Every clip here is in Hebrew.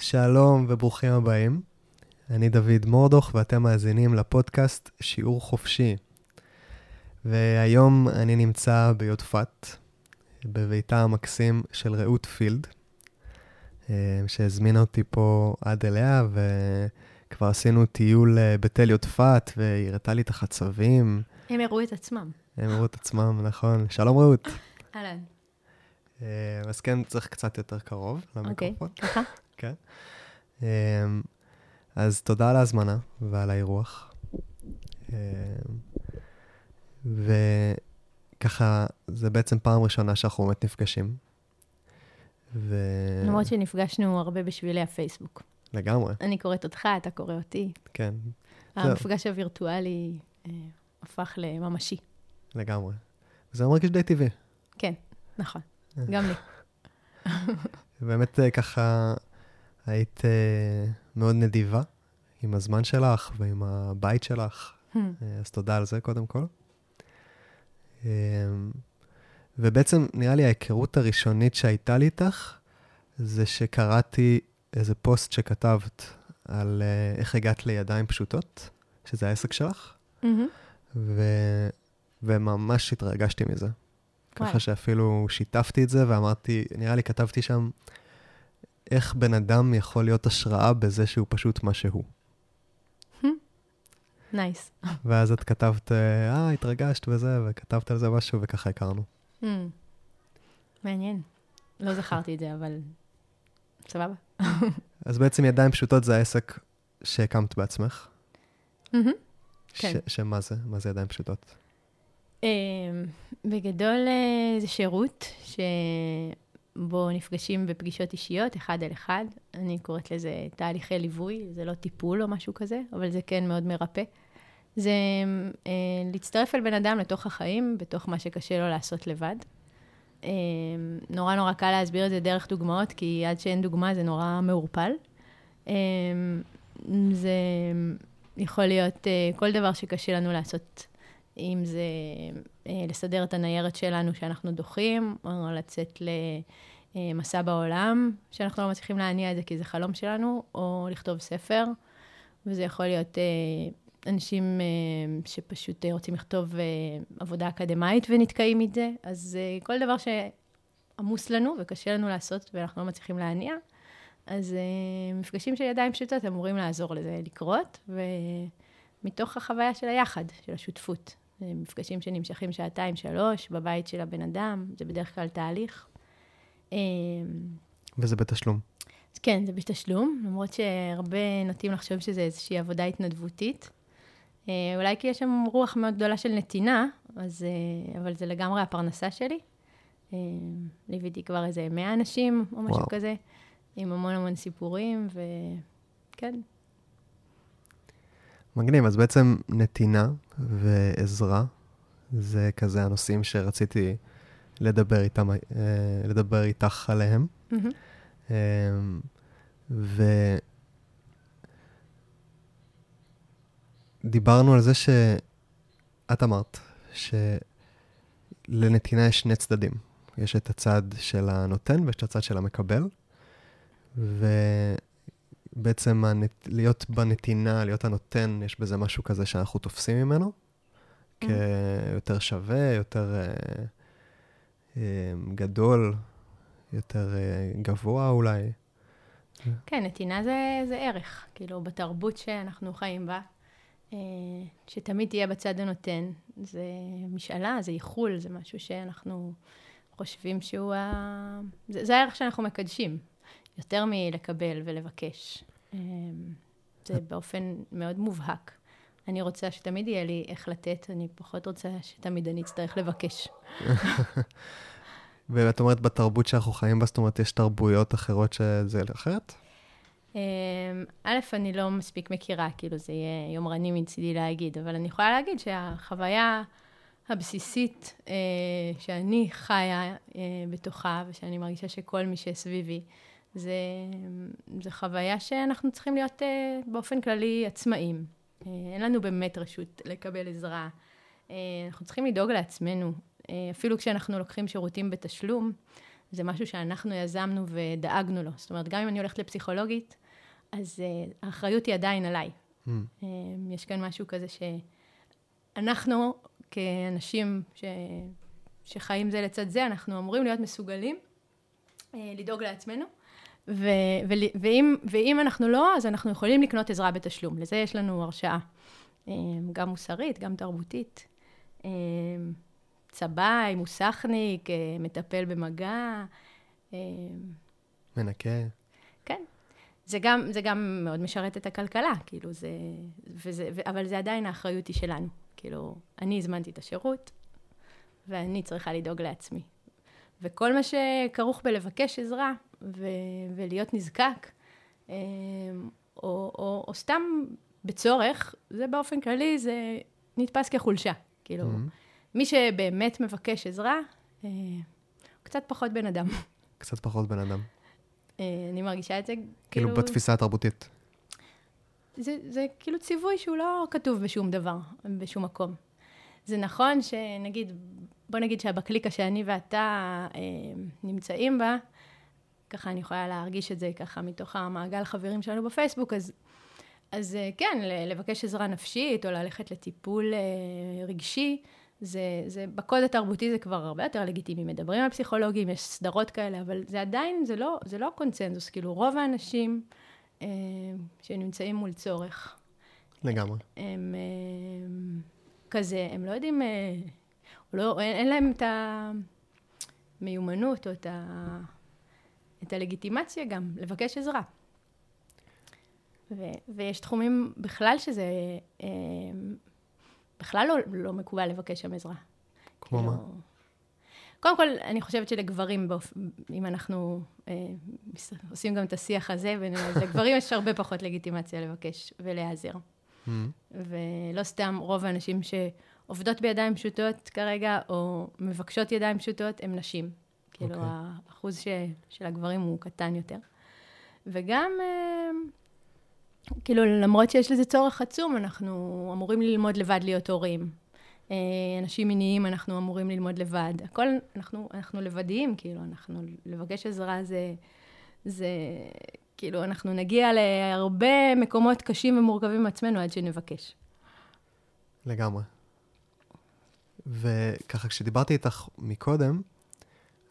שלום וברוכים הבאים. אני דוד מורדוך ואתם מאזינים לפודקאסט שיעור חופשי. והיום אני נמצא ביודפת, בביתה המקסים של רעות פילד, אה, שהזמינה אותי פה עד אליה, וכבר עשינו טיול אה, בתל יודפת, והיא הראתה לי את החצבים. הם הראו את עצמם. הם הראו את עצמם, נכון. שלום רעות. אהלן. אה, אז כן, צריך קצת יותר קרוב למיקרופון. אוקיי, ככה? כן. אמ, אז תודה על ההזמנה ועל האירוח. אמ, וככה, זה בעצם פעם ראשונה שאנחנו באמת נפגשים. ו... למרות שנפגשנו הרבה בשבילי הפייסבוק. לגמרי, אני קוראת אותך, אתה קורא אותי. כן. המפגש הווירטואלי אה, הפך לממשי. לגמרי. זה מרגיש די טבעי. כן, נכון. גם לי. באמת אה, ככה היית אה, מאוד נדיבה עם הזמן שלך ועם הבית שלך, אה, אז תודה על זה קודם כל. אה, ובעצם נראה לי ההיכרות הראשונית שהייתה לי איתך, זה שקראתי איזה פוסט שכתבת על אה, איך הגעת לידיים פשוטות, שזה העסק שלך, מהמם. ו... וממש התרגשתי מזה. וואי. ככה שאפילו שיתפתי את זה ואמרתי, נראה לי כתבתי שם, איך בן אדם יכול להיות השראה בזה שהוא פשוט מה שהוא. נייס. ואז את כתבת, אה, התרגשת וזה, וכתבת על זה משהו, וככה הכרנו. Hmm. מעניין. לא זכרתי את זה, אבל סבבה. אז בעצם ידיים פשוטות זה העסק שהקמת בעצמך. מהמם. כן. ש- שמה זה? מה זה ידיים פשוטות? אמ, בגדול אה, זה שירות שבו נפגשים בפגישות אישיות, אחד על אחד. אני קוראת לזה תהליכי ליווי, זה לא טיפול או משהו כזה, אבל זה כן מאוד מרפא. זה אה, להצטרף אל בן אדם לתוך החיים, בתוך מה שקשה לו לעשות לבד. אה, נורא נורא קל להסביר את זה דרך דוגמאות, כי עד שאין דוגמה זה נורא מעורפל. אה, זה יכול להיות אה, כל דבר שקשה לנו לעשות אם זה אה, לסדר את הניירת שלנו שאנחנו דוחים, או לצאת למסע בעולם, שאנחנו לא מצליחים להניע את זה כי זה חלום שלנו, או לכתוב ספר, וזה יכול להיות אה, אנשים אה, שפשוט אה, רוצים לכתוב אה, עבודה אקדמאית ונתקעים את זה, אז אה, כל דבר שעמוס לנו וקשה לנו לעשות ואנחנו לא מצליחים להניע, אז אה, מפגשים של ידיים פשוטות אמורים לעזור לזה לקרות, ומתוך החוויה של היחד, של השותפות. אה, מפגשים שנמשכים שעתיים, שלוש, בבית של הבן אדם, זה בדרך כלל תהליך. אה, וזה בתשלום. כן, זה בתשלום, למרות שהרבה נוטים לחשוב שזה איזושהי עבודה התנדבותית. אה, אולי כי יש שם רוח מאוד גדולה של נתינה, אז, אה, אבל זה לגמרי הפרנסה שלי. אה, ליוויתי כבר איזה 100 אנשים או משהו וואו. כזה, עם המון המון סיפורים, וכן, מגניב, אז בעצם נתינה ועזרה, זה כזה הנושאים שרציתי לדבר איתם, אה, לדבר איתך עליהם. מהמם. אמ, ודיברנו על זה שאת אמרת שלנתינה יש שני צדדים. יש את הצד של הנותן ויש את הצד של המקבל. ובעצם הנת... להיות בנתינה, להיות הנותן, יש בזה משהו כזה שאנחנו תופסים ממנו, כיותר שווה, יותר אה, גדול, יותר אה, גבוה אולי. כן, נתינה זה, זה ערך, כאילו, בתרבות שאנחנו חיים בה, אה, שתמיד תהיה בצד הנותן. זה משאלה, זה איחול, זה משהו שאנחנו חושבים שהוא ה... זה, זה הערך שאנחנו מקדשים, יותר מלקבל ולבקש. אה, זה באופן מאוד מובהק. אני רוצה שתמיד יהיה לי איך לתת, אני פחות רוצה שתמיד אני אצטרך לבקש. ואת אומרת, בתרבות שאנחנו חיים בה, זאת אומרת, יש תרבויות אחרות שזה אחרת? אמ, א', אני לא מספיק מכירה, כאילו זה יהיה יומרני מצידי להגיד, אבל אני יכולה להגיד שהחוויה הבסיסית אה, שאני חיה אה, בתוכה, ושאני מרגישה שכל מי שסביבי, זה, זה חוויה שאנחנו צריכים להיות אה, באופן כללי עצמאים. אה, אין לנו באמת רשות לקבל עזרה. אה, אנחנו צריכים לדאוג לעצמנו. אה, אפילו כשאנחנו לוקחים שירותים בתשלום, זה משהו שאנחנו יזמנו ודאגנו לו. זאת אומרת, גם אם אני הולכת לפסיכולוגית, אז האחריות היא עדיין עליי. Mm. יש כאן משהו כזה שאנחנו, כאנשים ש... שחיים זה לצד זה, אנחנו אמורים להיות מסוגלים לדאוג לעצמנו. ו- ו- ואם, ואם אנחנו לא, אז אנחנו יכולים לקנות עזרה בתשלום. לזה יש לנו הרשאה, um, גם מוסרית, גם תרבותית. Um, צבעי, מוסכניק, מטפל במגע. מנקה. כן. זה גם, זה גם מאוד משרת את הכלכלה, כאילו, זה... וזה, ו, אבל זה עדיין האחריות היא שלנו. כאילו, אני הזמנתי את השירות, ואני צריכה לדאוג לעצמי. וכל מה שכרוך בלבקש עזרה ו, ולהיות נזקק, או, או, או סתם בצורך, זה באופן כללי, זה נתפס כחולשה. כאילו, mm-hmm. מי שבאמת מבקש עזרה, הוא קצת פחות בן אדם. קצת פחות בן אדם. אה, אני מרגישה את זה כאילו... כאילו בתפיסה התרבותית. זה, זה כאילו ציווי שהוא לא כתוב בשום דבר, בשום מקום. זה נכון שנגיד, בוא נגיד שבקליקה שאני ואתה אה, נמצאים בה, ככה אני יכולה להרגיש את זה ככה מתוך המעגל חברים שלנו בפייסבוק, אז, אז אה, כן, לבקש עזרה נפשית או ללכת לטיפול אה, רגשי, זה, זה, בקוד התרבותי זה כבר הרבה יותר לגיטימי. מדברים על פסיכולוגים, יש סדרות כאלה, אבל זה עדיין, זה לא, זה לא קונצנזוס. כאילו, רוב האנשים אה, שנמצאים מול צורך... לגמרי. הם, הם אה, כזה, הם לא יודעים, אה, לא, אין, אין להם את המיומנות או את, ה, את הלגיטימציה גם לבקש עזרה. ו, ויש תחומים בכלל שזה... אה, בכלל לא, לא מקובל לבקש שם עזרה. כמו כאילו... מה? קודם כל, אני חושבת שלגברים, באופ... אם אנחנו אה, עושים גם את השיח הזה, לגברים יש הרבה פחות לגיטימציה לבקש ולהיעזר. Mm-hmm. ולא סתם רוב האנשים שעובדות בידיים פשוטות כרגע, או מבקשות ידיים פשוטות, הם נשים. כאילו, okay. אוקיי. האחוז ש... של הגברים הוא קטן יותר. וגם... אה, כאילו, למרות שיש לזה צורך עצום, אנחנו אמורים ללמוד לבד להיות הורים. אה, אנשים מיניים, אנחנו אמורים ללמוד לבד. הכל, אנחנו, אנחנו לבדיים, כאילו, אנחנו, לבקש עזרה זה, זה, כאילו, אנחנו נגיע להרבה מקומות קשים ומורכבים מעצמנו עד שנבקש. לגמרי. וככה, כשדיברתי איתך מקודם,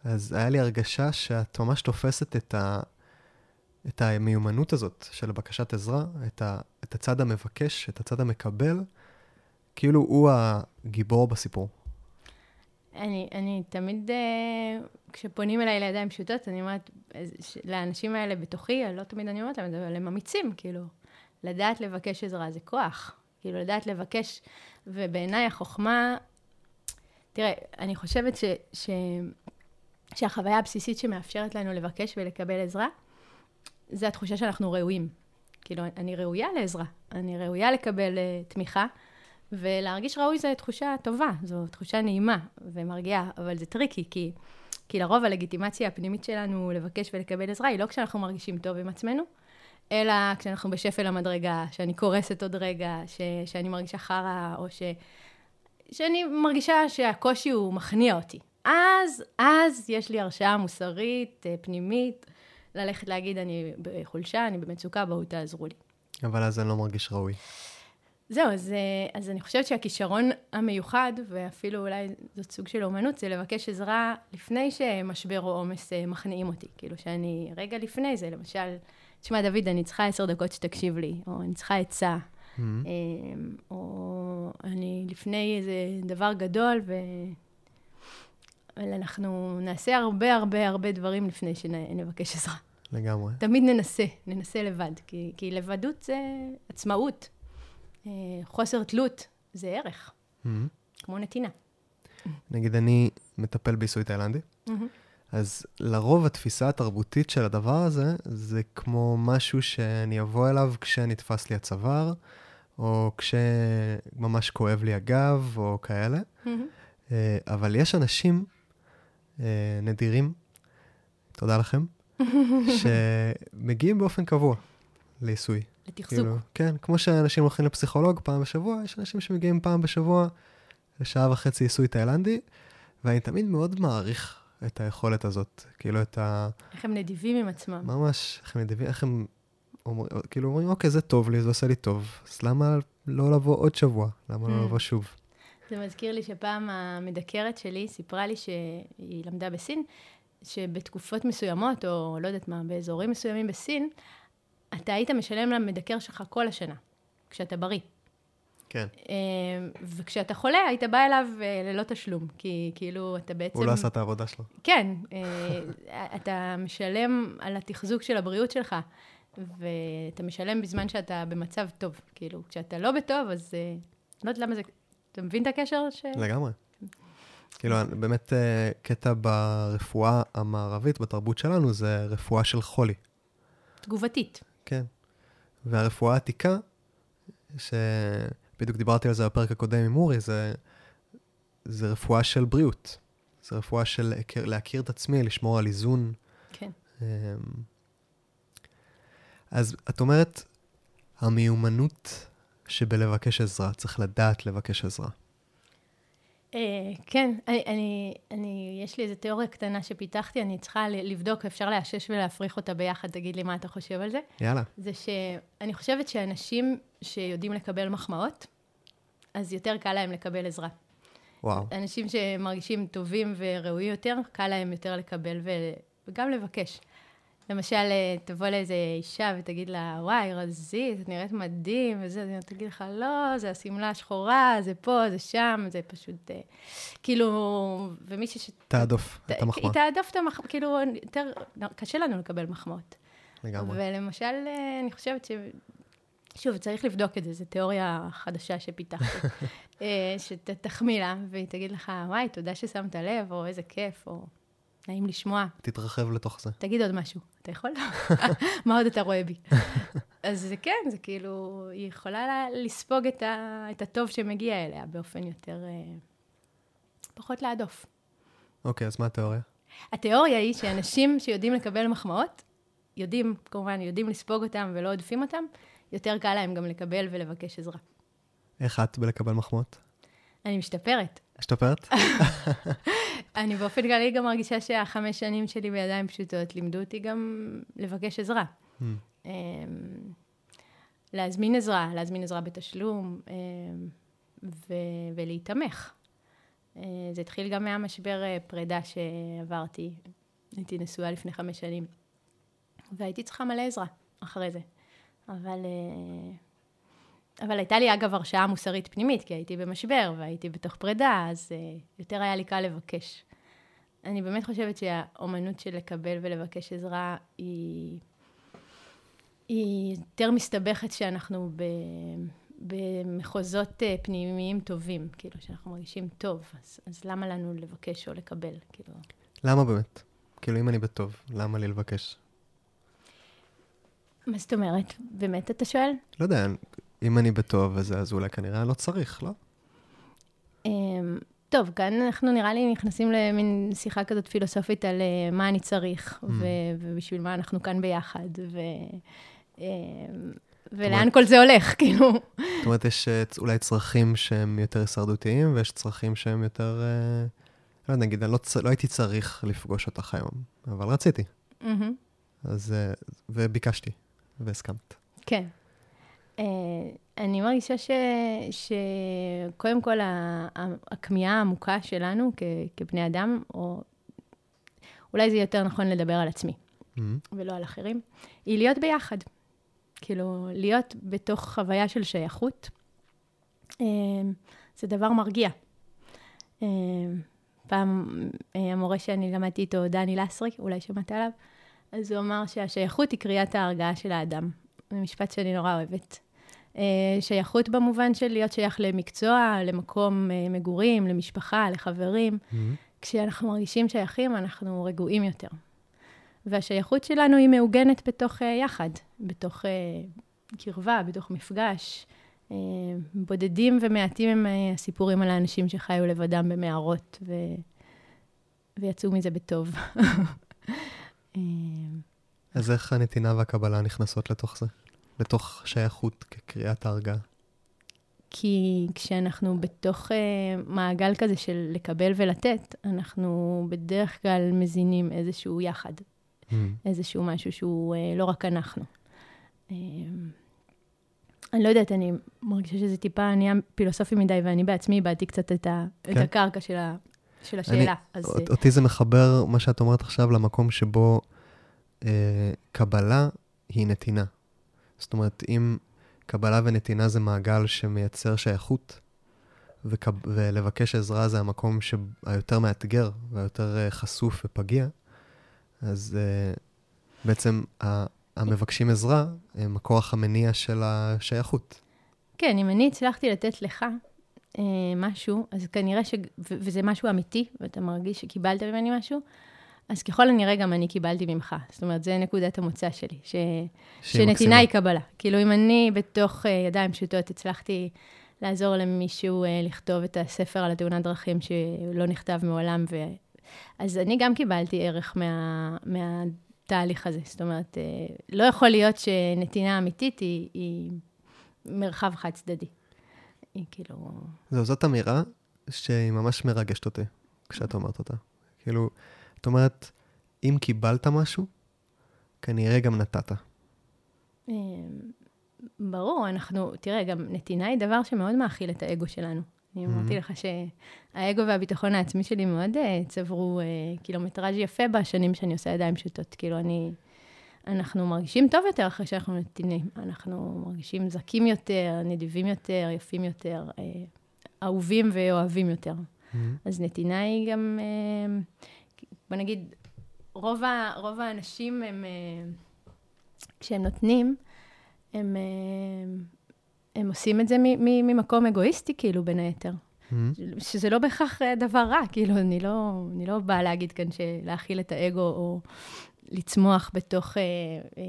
אז היה לי הרגשה שאת ממש תופסת את ה... את המיומנות הזאת של בקשת עזרה, את, ה, את הצד המבקש, את הצד המקבל, כאילו הוא הגיבור בסיפור. אני, אני תמיד, uh, כשפונים אליי לידיים פשוטות, אני אומרת, לאנשים האלה בתוכי, לא תמיד אני אומרת להם, אבל הם אמיצים, כאילו. לדעת לבקש עזרה זה כוח. כאילו, לדעת לבקש, ובעיניי החוכמה... תראה, אני חושבת ש, ש, שהחוויה הבסיסית שמאפשרת לנו לבקש ולקבל עזרה, זה התחושה שאנחנו ראויים. כאילו, אני ראויה לעזרה, אני ראויה לקבל אה, תמיכה, ולהרגיש ראוי זו תחושה טובה, זו תחושה נעימה ומרגיעה, אבל זה tricky, כי, כי לרוב הלגיטימציה הפנימית שלנו לבקש ולקבל עזרה היא לא כשאנחנו מרגישים טוב עם עצמנו, אלא כשאנחנו בשפל המדרגה, שאני קורסת עוד רגע, ש, שאני מרגישה חרא, או ש, שאני מרגישה שהקושי הוא מכניע אותי. אז, אז יש לי הרשאה מוסרית, אה, פנימית, ללכת להגיד, אני בחולשה, אני במצוקה, בואו תעזרו לי. אבל אז אני לא מרגיש ראוי. זהו, אז, אה, אז אני חושבת שהכישרון המיוחד, ואפילו אולי זאת סוג של אומנות, זה לבקש עזרה לפני שמשבר או עומס אה, מכניעים אותי. כאילו שאני רגע לפני זה, למשל, תשמע, דוד, אני צריכה עשר דקות שתקשיב לי, או אני צריכה עצה, mm-hmm. או אני לפני איזה דבר גדול, ו... אבל אנחנו נעשה הרבה הרבה הרבה דברים לפני שנבקש עזרה. לגמרי. תמיד ננסה, ננסה לבד, כי, כי לבדות זה עצמאות. אה, חוסר תלות זה ערך, mm-hmm. כמו נתינה. נגיד, אני מטפל בעיסוי תאילנדי, mm-hmm. אז לרוב התפיסה התרבותית של הדבר הזה, זה כמו משהו שאני אבוא אליו כשנתפס לי הצוואר, או כשממש כואב לי הגב, או כאלה. Mm-hmm. אבל יש אנשים אה, נדירים, תודה לכם, שמגיעים באופן קבוע לעיסוי. לתחזוק. כאילו, כן, כמו שאנשים הולכים לפסיכולוג פעם בשבוע, יש אנשים שמגיעים פעם בשבוע לשעה וחצי עיסוי תאילנדי, ואני תמיד מאוד מעריך את היכולת הזאת, כאילו את ה... איך הם נדיבים עם עצמם. ממש, איך הם נדיבים, איך הם אומרים, כאילו אומרים, אוקיי, זה טוב לי, זה עושה לי טוב, אז למה לא לבוא עוד שבוע? למה לא Mm. לבוא שוב? זה מזכיר לי שפעם המדקרת שלי סיפרה לי שהיא למדה בסין, שבתקופות מסוימות, או לא יודעת מה, באזורים מסוימים בסין, אתה היית משלם למדקר שלך כל השנה, כשאתה בריא. כן. אה, וכשאתה חולה, היית בא אליו אה, ללא תשלום, כי כאילו אתה בעצם... הוא לא עשה את העבודה שלו. כן, אה, אתה משלם על התחזוק של הבריאות שלך, ואתה משלם בזמן שאתה במצב טוב. כאילו, כשאתה לא בטוב, אז לא יודעת למה זה... אתה מבין את הקשר? ש... לגמרי. כאילו, באמת אה, קטע ברפואה המערבית, בתרבות שלנו, זה רפואה של חולי. תגובתית. כן. והרפואה העתיקה, שבדיוק דיברתי על זה בפרק הקודם עם אורי, זה, זה רפואה של בריאות. זה רפואה של להכיר, להכיר את עצמי, לשמור על איזון. כן. אמ, אז את אומרת, המיומנות שבלבקש עזרה, צריך לדעת לבקש עזרה. אה, כן, אני, אני, אני, יש לי איזו תיאוריה קטנה שפיתחתי, אני צריכה לבדוק, אפשר לאשש ולהפריך אותה ביחד, תגיד לי מה אתה חושב על זה. יאללה. זה שאני חושבת שאנשים שיודעים לקבל מחמאות, אז יותר קל להם לקבל עזרה. וואו. אנשים שמרגישים טובים וראויים יותר, קל להם יותר לקבל ו... וגם לבקש. למשל, אה, תבוא לאיזה אישה ותגיד לה, וואי, רזית, את נראית מדהים, וזה, אז היא תגיד לך, לא, זה השמלה השחורה, זה פה, זה שם, זה פשוט, אה, כאילו, ומישהי ש... תעדוף את המחמאה. היא תעדוף את המחמאה, כאילו, יותר, קשה לנו לקבל מחמאות. לגמרי. ולמשל, אה, אני חושבת ש... שוב, צריך לבדוק את זה, זו תיאוריה חדשה שפיתחתי. שתחמיא לה, והיא תגיד לך, וואי, תודה ששמת לב, או איזה כיף, או נעים לשמוע. תתרחב לתוך זה. תגיד עוד משהו, אתה יכול? מה עוד אתה רואה בי? אז זה כן, זה כאילו, היא יכולה לה- לספוג את, ה, את הטוב שמגיע אליה באופן יותר, אה, פחות להדוף. אוקיי, אז מה התיאוריה? התיאוריה היא שאנשים שיודעים לקבל מחמאות, יודעים, כמובן, יודעים לספוג אותם ולא עודפים אותם, יותר קל להם גם לקבל ולבקש עזרה. איך את בלקבל מחמאות? אני משתפרת. השתפרת? אני באופן כללי גם מרגישה שהחמש שנים שלי בידיים פשוטות לימדו אותי גם לבקש עזרה. Hmm. אמ, להזמין עזרה, להזמין עזרה בתשלום אמ, ו- ולהיתמך. אה, זה התחיל גם מהמשבר אה, פרידה שעברתי. הייתי נשואה לפני חמש שנים, והייתי צריכה מלא עזרה אחרי זה. אבל, אה, אבל הייתה לי אגב הרשאה מוסרית פנימית, כי הייתי במשבר והייתי בתוך פרידה, אז יותר היה לי קל לבקש. אני באמת חושבת שהאומנות של לקבל ולבקש עזרה היא, היא יותר מסתבכת שאנחנו ב, במחוזות אה, פנימיים טובים, כאילו, שאנחנו מרגישים טוב, אז, אז למה לנו לבקש או לקבל? כאילו, למה באמת? כאילו, אם אני בטוב, למה לי לבקש? מה זאת אומרת? באמת אתה שואל? לא יודע, אם אני בטוב וזה, אז אולי כנראה לא צריך, לא? טוב, כאן אנחנו נראה לי נכנסים למין שיחה כזאת פילוסופית על אה, מה אני צריך, ו- ובשביל מה אנחנו כאן ביחד, ו... אמ, ולאן אומרת- כל זה הולך, כאילו. זאת אומרת, יש אה, אולי צרכים שהם יותר הישרדותיים, ויש צרכים שהם יותר... אה, לא יודע, נגיד, אני לא. לא הייתי צריך לפגוש אותך היום, אבל רציתי. מהמם. אז... אה, וביקשתי, והסכמת. כן. אה, אני מרגישה ש... שקודם כל הכמיהה העמוקה שלנו כ... כבני אדם, או אולי זה יותר נכון לדבר על עצמי Mhm. ולא על אחרים, היא להיות ביחד. כאילו, להיות בתוך חוויה של שייכות, אה, זה דבר מרגיע. אה, פעם המורה שאני למדתי איתו, דני לסרי, אולי שמעת עליו, אז הוא אמר שהשייכות היא קריאת ההרגעה של האדם. זה משפט שאני נורא אוהבת. אה, שייכות במובן של להיות שייך למקצוע, למקום אה, מגורים, למשפחה, לחברים. Mhm. כשאנחנו מרגישים שייכים, אנחנו רגועים יותר. והשייכות שלנו היא מעוגנת בתוך uh, יחד, בתוך קרבה, בתוך מפגש. בודדים ומעטים הם הסיפורים על האנשים שחיו לבדם במערות ו... ויצאו מזה בטוב. אה, אז איך הנתינה והקבלה נכנסות לתוך זה? לתוך שייכות כקריאת ההרגעה? כי כשאנחנו בתוך uh, מעגל כזה של לקבל ולתת, אנחנו בדרך כלל מזינים איזשהו יחד, mm. איזשהו משהו שהוא uh, לא רק אנחנו. Uh, אני לא יודעת, אני מרגישה שזה טיפה נהיה פילוסופי מדי, ואני בעצמי איבדתי קצת את, ה, כן. את הקרקע של, ה, של השאלה. אני, אז... אותי זה מחבר, מה שאת אומרת עכשיו, למקום שבו אה, קבלה היא נתינה. זאת אומרת, אם קבלה ונתינה זה מעגל שמייצר שייכות, וקב... ולבקש עזרה זה המקום היותר מאתגר והיותר uh, חשוף ופגיע, אז uh, בעצם ה... המבקשים עזרה הם הכוח המניע של השייכות. כן, אם אני הצלחתי לתת לך uh, משהו, אז כנראה ש... ו- וזה משהו אמיתי, ואתה מרגיש שקיבלת ממני משהו, אז ככל הנראה גם אני קיבלתי ממך. זאת אומרת, זה נקודת המוצא שלי, ש... שנתינה היא קבלה. כאילו, אם אני בתוך uh, ידיים פשוטות הצלחתי לעזור למישהו uh, לכתוב את הספר על התאונת דרכים שלא נכתב מעולם, ו... אז אני גם קיבלתי ערך מה... מהתהליך הזה. זאת אומרת, uh, לא יכול להיות שנתינה אמיתית היא, היא מרחב חד-צדדי. היא כאילו... זהו, זאת אמירה שהיא ממש מרגשת אותי כשאת אומרת אותה. כאילו, זאת אומרת, אם קיבלת משהו, כנראה גם נתת. אמ, ברור, אנחנו, תראה, גם נתינה היא דבר שמאוד מאכיל את האגו שלנו. אני אמרתי לך שהאגו והביטחון העצמי שלי מאוד uh, צברו uh, קילומטראז' יפה בשנים שאני עושה ידיים פשוטות. כאילו, אני... אנחנו מרגישים טוב יותר אחרי שאנחנו נתינים. אנחנו מרגישים זכים יותר, נדיבים יותר, יפים יותר, uh, אהובים ואוהבים יותר. Mm-hmm. אז נתינה היא גם... Uh, בוא נגיד, רוב, ה, רוב האנשים הם, אה, כשהם נותנים, הם, אה, הם עושים את זה ממקום אגואיסטי, כאילו, בין היתר. Mm-hmm. שזה לא בהכרח אה, דבר רע, כאילו, אני לא, אני לא באה להגיד כאן שלהכיל את האגו או לצמוח בתוך אה, אה,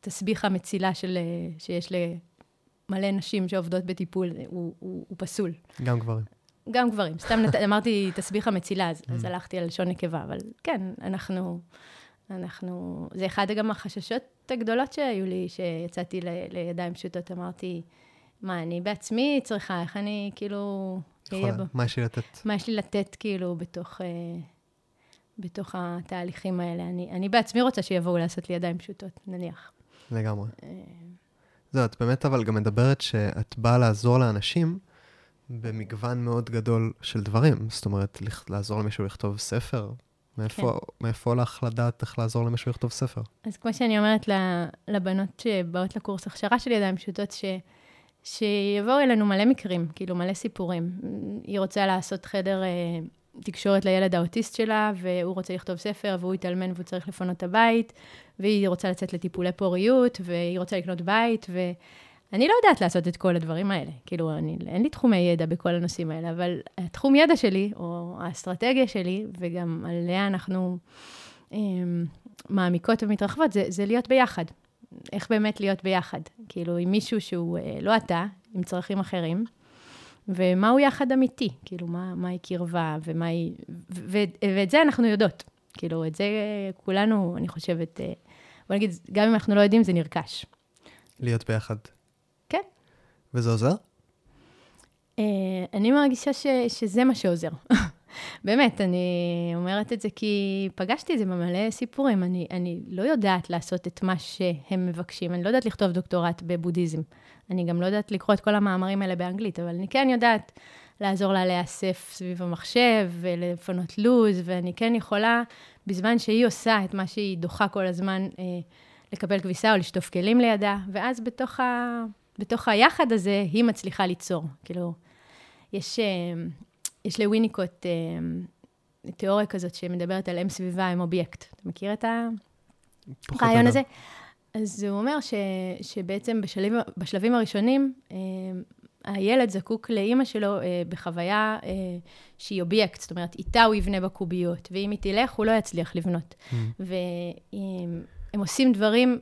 תסביך המצילה של, שיש למלא נשים שעובדות בטיפול, הוא, הוא, הוא פסול. גם גברים. גם גברים. סתם נת... אמרתי תסביך המצילה, אז, אז mm. הלכתי על לשון נקבה, אבל כן, אנחנו, אנחנו... זה אחד גם החששות הגדולות שהיו לי, שיצאתי ל... לידיים פשוטות, אמרתי, מה, אני בעצמי צריכה, איך אני כאילו... יכולה, מה יש לי לתת? מה יש לי לתת, כאילו, בתוך, אה, בתוך התהליכים האלה. אני, אני בעצמי רוצה שיבואו לעשות לי ידיים פשוטות, נניח. לגמרי. אה... זהו, את באמת אבל גם מדברת שאת באה לעזור לאנשים, במגוון מאוד גדול של דברים. זאת אומרת, לעזור למישהו לכתוב ספר, מאיפה, כן. מאיפה לך לדעת איך לעזור למישהו לכתוב ספר? אז כמו שאני אומרת לבנות שבאות לקורס הכשרה של ידיים פשוטות, ש, שיבואו אלינו מלא מקרים, כאילו מלא סיפורים. היא רוצה לעשות חדר אה, תקשורת לילד האוטיסט שלה, והוא רוצה לכתוב ספר, והוא התאלמן והוא צריך לפנות את הבית, והיא רוצה לצאת לטיפולי פוריות, והיא רוצה לקנות בית, ו... אני לא יודעת לעשות את כל הדברים האלה. כאילו, אני, אין לי תחומי ידע בכל הנושאים האלה, אבל התחום ידע שלי, או האסטרטגיה שלי, וגם עליה אנחנו אה, מעמיקות ומתרחבות, זה, זה להיות ביחד. איך באמת להיות ביחד. כאילו, עם מישהו שהוא אה, לא אתה, עם צרכים אחרים, ומהו יחד אמיתי. כאילו, מה, מהי קרבה, ומה היא... ו, ו, ואת זה אנחנו יודעות. כאילו, את זה כולנו, אני חושבת, אה, בוא נגיד, גם אם אנחנו לא יודעים, זה נרכש. להיות ביחד. וזה עוזר? Uh, אני מרגישה ש, שזה מה שעוזר. באמת, אני אומרת את זה כי פגשתי את זה במלא סיפורים. אני, אני לא יודעת לעשות את מה שהם מבקשים. אני לא יודעת לכתוב דוקטורט בבודהיזם. אני גם לא יודעת לקרוא את כל המאמרים האלה באנגלית, אבל אני כן יודעת לעזור לה להיאסף סביב המחשב ולפנות לו"ז, ואני כן יכולה, בזמן שהיא עושה את מה שהיא דוחה כל הזמן, אה, לקבל כביסה או לשטוף כלים לידה, ואז בתוך ה... בתוך היחד הזה, היא מצליחה ליצור. כאילו, יש, אה, יש לוויניקוט אה, תיאוריה כזאת שמדברת על אם סביבה, אם אובייקט. אתה מכיר את הרעיון הזה? אז הוא אומר ש, שבעצם בשלבים, בשלבים הראשונים, אה, הילד זקוק לאימא שלו אה, בחוויה אה, שהיא אובייקט, זאת אומרת, איתה הוא יבנה בקוביות, ואם היא תלך, הוא לא יצליח לבנות. ממ. והם עושים דברים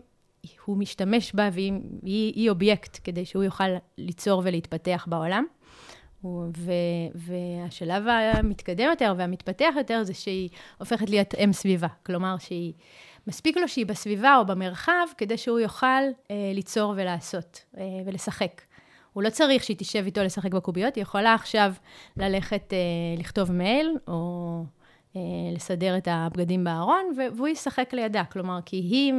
הוא משתמש בה והיא היא, אובייקט כדי שהוא יוכל ליצור ולהתפתח בעולם. ו, והשלב המתקדם יותר והמתפתח יותר זה שהיא הופכת להיות אם סביבה. כלומר, שהיא, מספיק לו שהיא בסביבה או במרחב כדי שהוא יוכל אה, ליצור ולעשות אה, ולשחק. הוא לא צריך שהיא תשב איתו לשחק בקוביות, היא יכולה עכשיו ללכת אה, לכתוב מייל, או לסדר את הבגדים בארון, והוא ישחק לידה. כלומר, כי היא,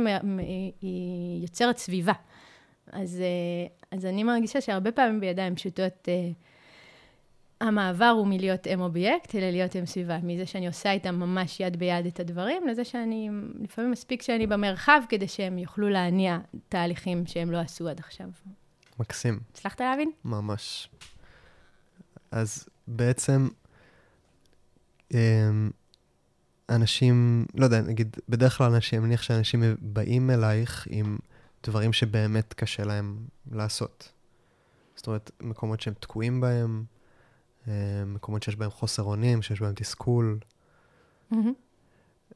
היא יוצרת סביבה. אז, אה, אז אני מרגישה שהרבה פעמים בידיים פשוטות, אה, המעבר הוא מלהיות אם אובייקט, אלא להיות אם סביבה. מזה שאני עושה איתם ממש יד ביד את הדברים, לזה שאני, לפעמים מספיק שאני במרחב כדי שהם יוכלו להניע תהליכים שהם לא עשו עד עכשיו. מקסים. הצלחת להבין? ממש. אז בעצם, אמ, אנשים, לא יודע, נגיד, בדרך כלל אנשים, אני מניח שאנשים באים אלייך עם דברים שבאמת קשה להם לעשות. זאת אומרת, מקומות שהם תקועים בהם, אה, מקומות שיש בהם חוסר אונים, שיש בהם תסכול. Mm-hmm.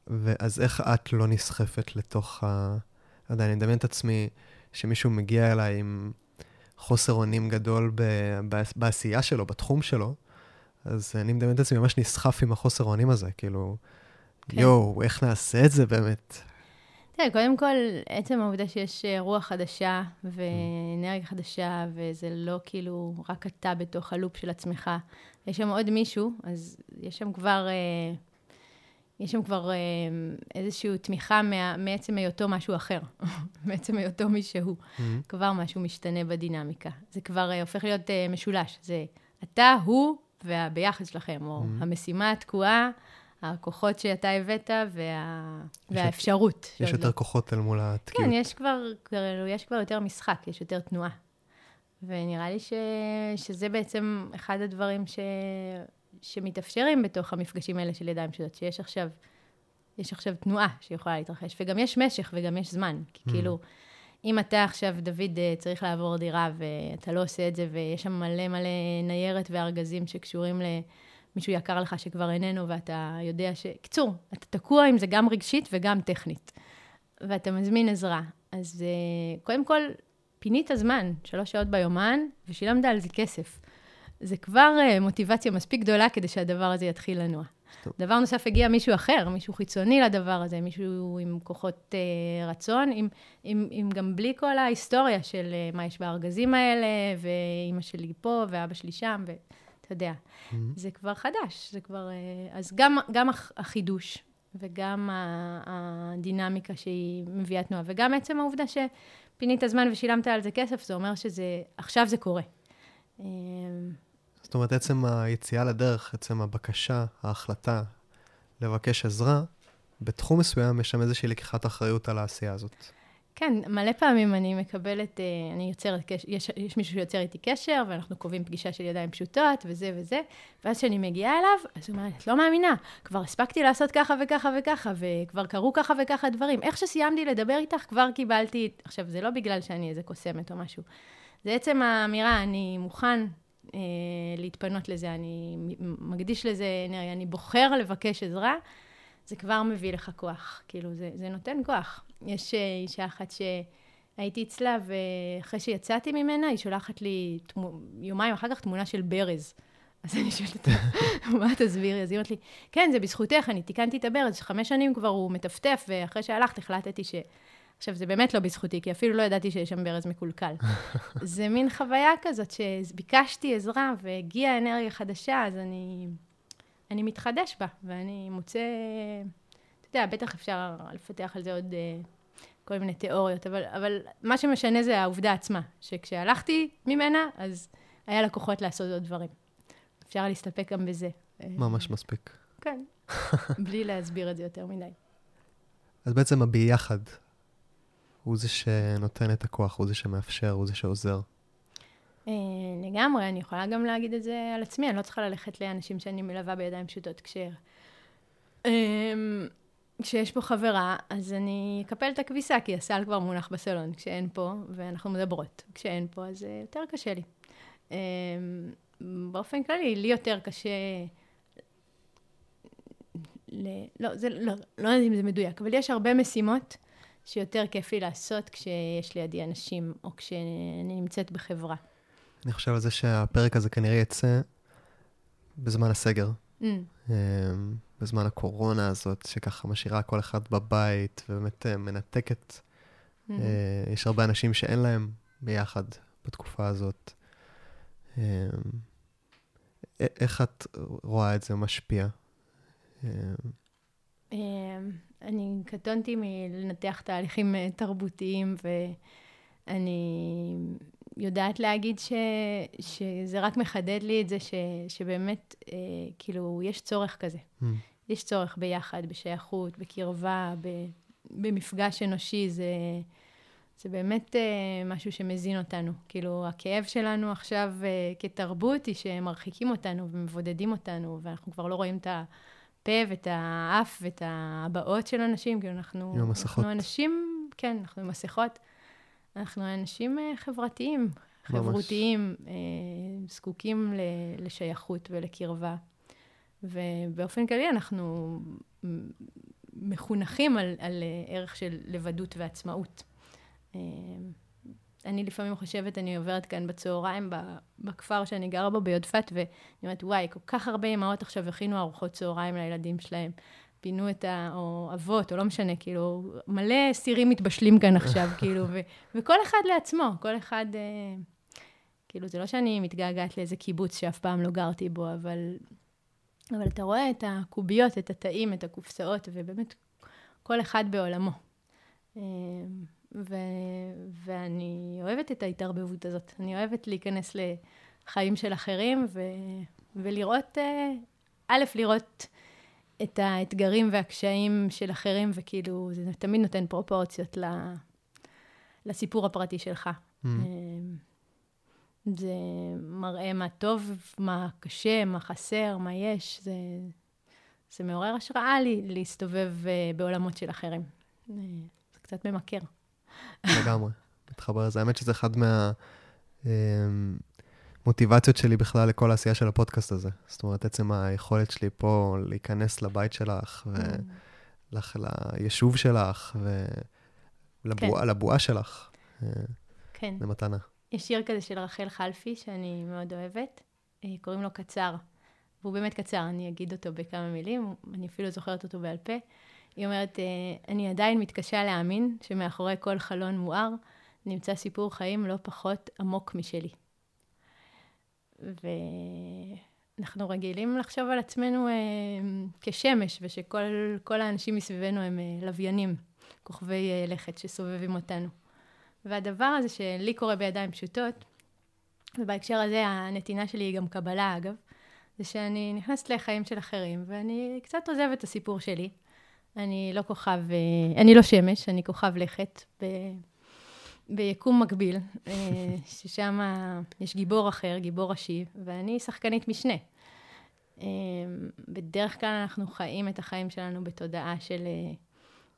ואז איך את לא נסחפת לתוך ה... לא יודע, אני מדמיין את עצמי שמישהו מגיע אליי עם חוסר אונים גדול ב... ב... בעשייה שלו, בתחום שלו, אז אני מדמיין את עצמי ממש נסחף עם החוסר אונים הזה, כאילו, כן. יואו, איך נעשה את זה באמת? תראה, קודם כל, עצם העובדה שיש אה, רוח חדשה ואנרגיה חדשה, וזה לא כאילו רק אתה בתוך הלופ של עצמך, יש שם עוד מישהו, אז יש שם כבר, אה, יש שם כבר אה, איזושהי תמיכה מה, מעצם היותו משהו אחר, מעצם היותו מי שהוא. Mm-hmm. כבר משהו משתנה בדינמיקה. זה כבר הופך להיות משולש. זה אתה, הוא והביחד שלכם, או mm-hmm. המשימה התקועה. הכוחות שאתה הבאת וה... והאפשרות. יש יותר כוחות אל מול התקיעות. כן, יש כבר, יש כבר יותר משחק, יש יותר תנועה. ונראה לי ש... שזה בעצם אחד הדברים ש... שמתאפשרים בתוך המפגשים האלה של ידיים שלו, שיש עכשיו, יש עכשיו תנועה שיכולה להתרחש, וגם יש משך וגם יש זמן. כי mm. כאילו, אם אתה עכשיו, דוד, אה, צריך לעבור דירה ואתה לא עושה את זה, ויש שם מלא מלא ניירת וארגזים שקשורים ל... מישהו יקר לך שכבר איננו, ואתה יודע ש... קיצור, אתה תקוע עם זה גם רגשית וגם טכנית, ואתה מזמין עזרה. אז uh, קודם כל, פינית זמן, שלוש שעות ביומן, ושילמת על זה כסף. זה כבר uh, מוטיבציה מספיק גדולה כדי שהדבר הזה יתחיל לנוע. טוב. דבר נוסף, הגיע מישהו אחר, מישהו חיצוני לדבר הזה, מישהו עם כוחות uh, רצון, עם, עם, עם גם בלי כל ההיסטוריה של uh, מה יש בארגזים האלה, ואימא שלי פה, ואבא שלי שם, ו... אתה יודע. Mm-hmm. זה כבר חדש, זה כבר... אה, אז גם, גם החידוש וגם הדינמיקה שהיא מביאה תנועה, וגם עצם העובדה שפינית זמן ושילמת על זה כסף, זה אומר שזה... עכשיו זה קורה. אה, זאת אומרת, עצם היציאה לדרך, עצם הבקשה, ההחלטה לבקש עזרה, בתחום מסוים יש שם איזושהי לקיחת אחריות על העשייה הזאת. כן, מלא פעמים אני מקבלת, אה, אני יוצרת קשר, יש, יש מישהו שיוצר איתי קשר, ואנחנו קובעים פגישה של ידיים פשוטות, וזה וזה, ואז כשאני מגיעה אליו, אז הוא אומר, את לא מאמינה, כבר הספקתי לעשות ככה וככה וככה, וכבר קרו ככה וככה דברים. איך שסיימתי לדבר איתך, כבר קיבלתי... עכשיו, זה לא בגלל שאני איזה קוסמת או משהו. זה עצם האמירה, אני מוכן אה, להתפנות לזה, אני מקדיש לזה אנרגיה, אני בוחר לבקש עזרה. זה כבר מביא לך כוח, כאילו, זה, זה נותן כוח. יש אה, אישה אחת שהייתי אצלה, ואחרי שיצאתי ממנה, היא שולחת לי תמו, יומיים אחר כך תמונה של ברז. אז אני שואלת אותה, מה תסבירי? אז היא אומרת לי, כן, זה בזכותך, אני תיקנתי את הברז, חמש שנים כבר הוא מטפטף, ואחרי שהלכת החלטתי ש... עכשיו, זה באמת לא בזכותי, כי אפילו לא ידעתי שיש שם ברז מקולקל. זה מין חוויה כזאת שביקשתי עזרה והגיעה אנרגיה חדשה, אז אני... אני מתחדש בה, ואני מוצא, אתה יודע, בטח אפשר לפתח על זה עוד uh, כל מיני תיאוריות, אבל, אבל מה שמשנה זה העובדה עצמה, שכשהלכתי ממנה, אז היה לה כוחות לעשות עוד דברים. אפשר להסתפק גם בזה. ממש מספיק. כן, בלי להסביר את זה יותר מדי. אז בעצם הביחד הוא זה שנותן את הכוח, הוא זה שמאפשר, הוא זה שעוזר. אה, לגמרי, אני יכולה גם להגיד את זה על עצמי, אני לא צריכה ללכת לאנשים שאני מלווה בידיים פשוטות. כש... אמ, כשיש פה חברה, אז אני אקפל את הכביסה, כי הסל כבר מונח בסלון. כשאין פה, ואנחנו מדברות. כשאין פה, אז אה, יותר קשה לי. אמ, באופן כללי, לי יותר קשה... ל... לא, זה לא, לא יודעת אם זה מדויק, אבל יש הרבה משימות שיותר כיף לי לעשות כשיש לידי אנשים, או כשאני נמצאת בחברה. אני חושב על זה שהפרק הזה כנראה יצא בזמן הסגר. Mm. בזמן הקורונה הזאת, שככה משאירה כל אחד בבית ובאמת אה, מנתקת. Mm-hmm. יש הרבה אנשים שאין להם ביחד בתקופה הזאת. איך את רואה את זה משפיע? אני קטונתי מלנתח תהליכים תרבותיים, ואני יודעת להגיד ש, שזה רק מחדד לי את זה ש, שבאמת, אה, כאילו, יש צורך כזה. Mm. יש צורך ביחד, בשייכות, בקרבה, ב, במפגש אנושי. זה, זה באמת אה, משהו שמזין אותנו. כאילו, הכאב שלנו עכשיו אה, כתרבות היא שמרחיקים אותנו ומבודדים אותנו, ואנחנו כבר לא רואים את הפה ואת האף ואת הבעות של אנשים. כאילו, אנחנו, אנחנו אנשים, כן, אנחנו עם מסכות. אנחנו אנשים אה, חברתיים, חברותיים, אה, זקוקים לשייכות ולקרבה. ובאופן כללי אנחנו מחונכים על, על אה, ערך של לבדות ועצמאות. אני לפעמים חושבת, אני עוברת כאן בצהריים בכפר שאני גרה בו ביודפת, ואני אומרת, וואי, כל כך הרבה אמהות עכשיו הכינו ארוחות צהריים לילדים שלהם. פינו את ה... או אבות, או לא משנה, כאילו, מלא סירים מתבשלים כאן עכשיו, כאילו, ו, וכל אחד לעצמו, כל אחד... אה, כאילו, זה לא שאני מתגעגעת לאיזה קיבוץ שאף פעם לא גרתי בו, אבל, אבל אתה רואה את הקוביות, את התאים, את הקופסאות, ובאמת, כל אחד בעולמו. אה, ו, ואני אוהבת את ההתערבבות הזאת. אני אוהבת להיכנס לחיים של אחרים, ו, ולראות, אה, א', לראות... את האתגרים והקשיים של אחרים, וכאילו, זה תמיד נותן פרופורציות לסיפור הפרטי שלך. Mm. זה מראה מה טוב, מה קשה, מה חסר, מה יש. זה, זה מעורר השראה לי להסתובב אה, בעולמות של אחרים. אה, זה קצת ממכר. לגמרי, מתחבר לזה. האמת שזה אחד מה... אמ, המוטיבציות שלי בכלל לכל העשייה של הפודקאסט הזה. זאת אומרת, עצם היכולת שלי פה להיכנס לבית שלך, ולך ליישוב שלך, ולבועה כן. שלך. אה, כן. זה מתנה. יש שיר כזה של רחל חלפי, שאני מאוד אוהבת, אה, קוראים לו קצר. והוא באמת קצר, אני אגיד אותו בכמה מילים, אני אפילו זוכרת אותו בעל פה. היא אומרת, אה, אני עדיין מתקשה להאמין שמאחורי כל חלון מואר נמצא סיפור חיים לא פחות עמוק משלי. ואנחנו רגילים לחשוב על עצמנו אה, כשמש, ושכל האנשים מסביבנו הם לוויינים, כוכבי לכת שסובבים אותנו. והדבר הזה שלי קורה בידיים פשוטות, ובהקשר הזה הנתינה שלי היא גם קבלה אגב, זה שאני נכנסת לחיים של אחרים, ואני קצת עוזבת את הסיפור שלי. אני לא כוכב, אה, אני לא שמש, אני כוכב לכת. ביקום מקביל, אה, ששם יש גיבור אחר, גיבור ראשי, ואני שחקנית משנה. אה, בדרך כלל אנחנו חיים את החיים שלנו בתודעה של...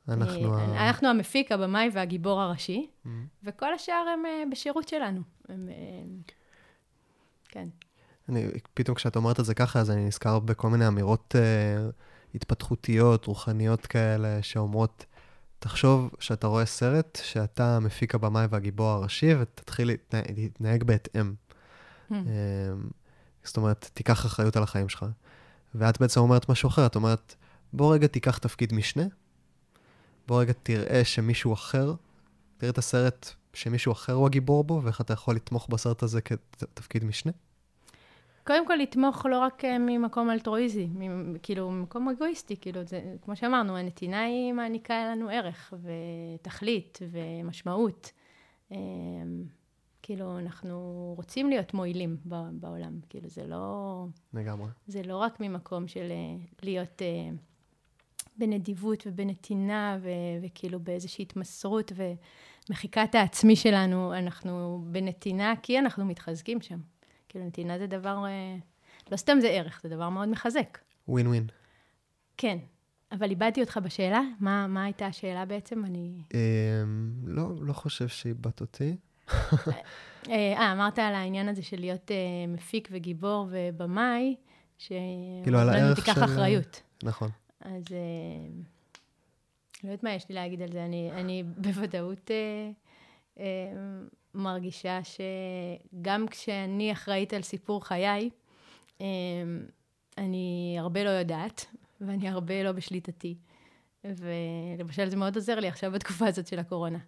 אה, אנחנו, ה... אנחנו המפיק, הבמאי והגיבור הראשי, mm-hmm. וכל השאר הם בשירות שלנו. הם, כן. אני, פתאום כשאת אומרת את זה ככה, אז אני נזכר בכל מיני אמירות uh, התפתחותיות, רוחניות כאלה, שאומרות, תחשוב שאתה רואה סרט, שאתה מפיק הבמאי והגיבור הראשי, ותתחיל להתנהג בהתאם. Hmm. אמ, זאת אומרת, תיקח אחריות על החיים שלך. ואת בעצם אומרת משהו אחר, את אומרת, בוא רגע תיקח תפקיד משנה, בוא רגע תראה שמישהו אחר, תראה את הסרט שמישהו אחר הוא הגיבור בו, ואיך אתה יכול לתמוך בסרט הזה כתפקיד משנה. קודם כל, לתמוך לא רק אה, ממקום אלטרואיזי, כאילו, ממקום אגואיסטי, כאילו, זה, כמו שאמרנו, הנתינה היא מעניקה לנו ערך ותכלית ומשמעות. אמ, כאילו, אנחנו רוצים להיות מועילים בעולם, כאילו, זה לא... לגמרי. זה לא רק ממקום של אה, להיות בנדיבות ובנתינה, ו- וכאילו באיזושהי התמסרות ומחיקת העצמי שלנו, אנחנו בנתינה כי אנחנו מתחזקים שם. כאילו, נתינה זה דבר, אה, לא סתם זה ערך, זה דבר מאוד מחזק. ווין ווין. כן. אבל איבדתי אותך בשאלה? מה, מה הייתה השאלה בעצם? אני... אמ, לא, לא חושב שאיבדת אותי. אה, אה, אמרת על העניין הזה של להיות אה, מפיק וגיבור ובמאי, כאילו על הערך של... תיקח אחריות. נכון. אז לא יודעת מה יש לי להגיד על זה. אני, אני בוודאות מרגישה שגם כשאני אחראית על סיפור חיי, אמ, אני הרבה לא יודעת, ואני הרבה לא בשליטתי. ולמשל, זה מאוד עוזר לי עכשיו בתקופה הזאת של הקורונה.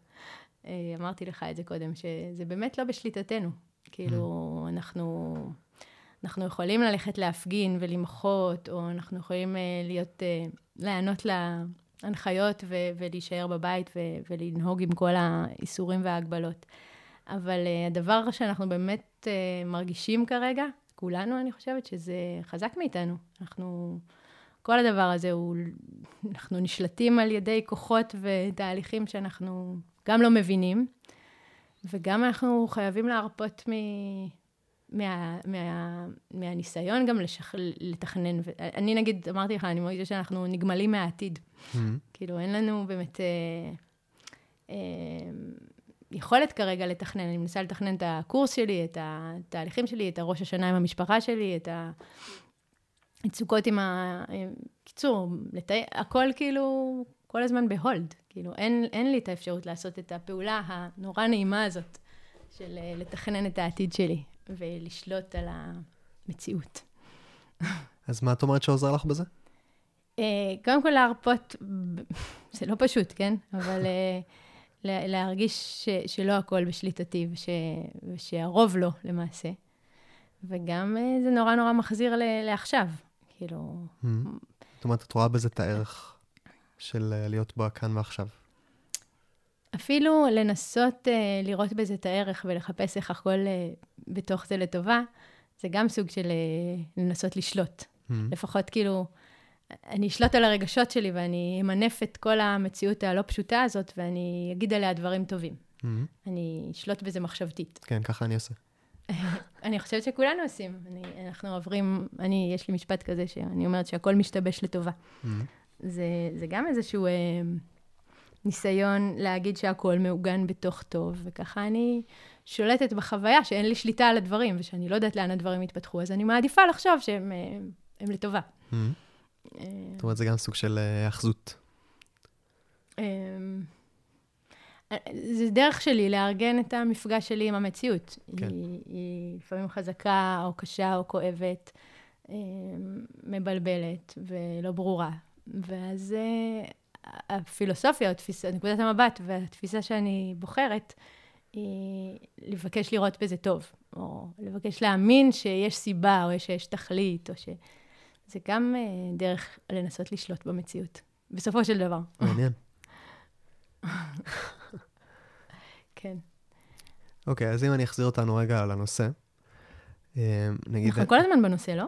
אה, אמרתי לך את זה קודם, שזה באמת לא בשליטתנו. כאילו, mm. אנחנו, אנחנו יכולים ללכת להפגין ולמחות, או אנחנו יכולים uh, להיות, uh, להיענות להנחיות ו- ולהישאר בבית ו- ולנהוג עם כל האיסורים וההגבלות. אבל uh, הדבר שאנחנו באמת מרגישים כרגע, כולנו, אני חושבת שזה חזק מאיתנו. אנחנו, כל הדבר הזה הוא, אנחנו נשלטים על ידי כוחות ותהליכים שאנחנו גם לא מבינים, וגם אנחנו חייבים להרפות מ... מה, מה, מהניסיון גם לשכ... לתכנן. אני נגיד, אמרתי לך, אני מרגישה שאנחנו נגמלים מהעתיד. Mm-hmm. כאילו, אין לנו באמת אה, אה, יכולת כרגע לתכנן. אני מנסה לתכנן את הקורס שלי, את התהליכים שלי, את הראש השנה עם המשפחה שלי, את המצוקות עם ה... קיצור, לתאר, הכל כאילו כל הזמן בהולד. כאילו, אין, אין לי את האפשרות לעשות את הפעולה הנורא נעימה הזאת של אה, לתכנן את העתיד שלי ולשלוט על המציאות. אז מה את אומרת שעוזר לך בזה? Uh, קודם כל להרפות, זה לא פשוט, כן? אבל uh, להרגיש ש, שלא הכל בשליטתי וש, ושהרוב לא, למעשה. וגם uh, זה נורא נורא מחזיר ל, לעכשיו, כאילו... Mm-hmm. זאת אומרת, את רואה בזה את הערך של אה, להיות בו כאן ועכשיו? אפילו לנסות uh, לראות בזה את הערך ולחפש איך הכל uh, בתוך זה לטובה, זה גם סוג של uh, לנסות לשלוט. Mm-hmm. לפחות כאילו, אני אשלוט על הרגשות שלי ואני אמנף את כל המציאות הלא פשוטה הזאת ואני אגיד עליה דברים טובים. Mm-hmm. אני אשלוט בזה מחשבתית. כן, ככה אני עושה. אני חושבת שכולנו עושים. אני, אנחנו עוברים, אני, יש לי משפט כזה שאני אומרת שהכל משתבש לטובה. Mm-hmm. זה, זה גם איזשהו אה, ניסיון להגיד שהכול מעוגן בתוך טוב, וככה אני שולטת בחוויה שאין לי שליטה על הדברים, ושאני לא יודעת לאן הדברים יתפתחו, אז אני מעדיפה לחשוב שהם אה, לטובה. אה, זאת אומרת, זה גם סוג של. אה, זה דרך שלי לארגן את המפגש שלי עם המציאות. כן. היא, היא לפעמים חזקה, או קשה, או כואבת, מבלבלת ולא ברורה. ואז הפילוסופיה, התפיסה, נקודת המבט והתפיסה שאני בוחרת, היא לבקש לראות בזה טוב, או לבקש להאמין שיש סיבה, או שיש תכלית, או ש... זה גם uh, דרך לנסות לשלוט במציאות, בסופו של דבר. מעניין. כן. אוקיי, okay, אז אם אני אחזיר אותנו רגע לנושא, אה, נגיד... אנחנו כל הזמן בנושא, לא?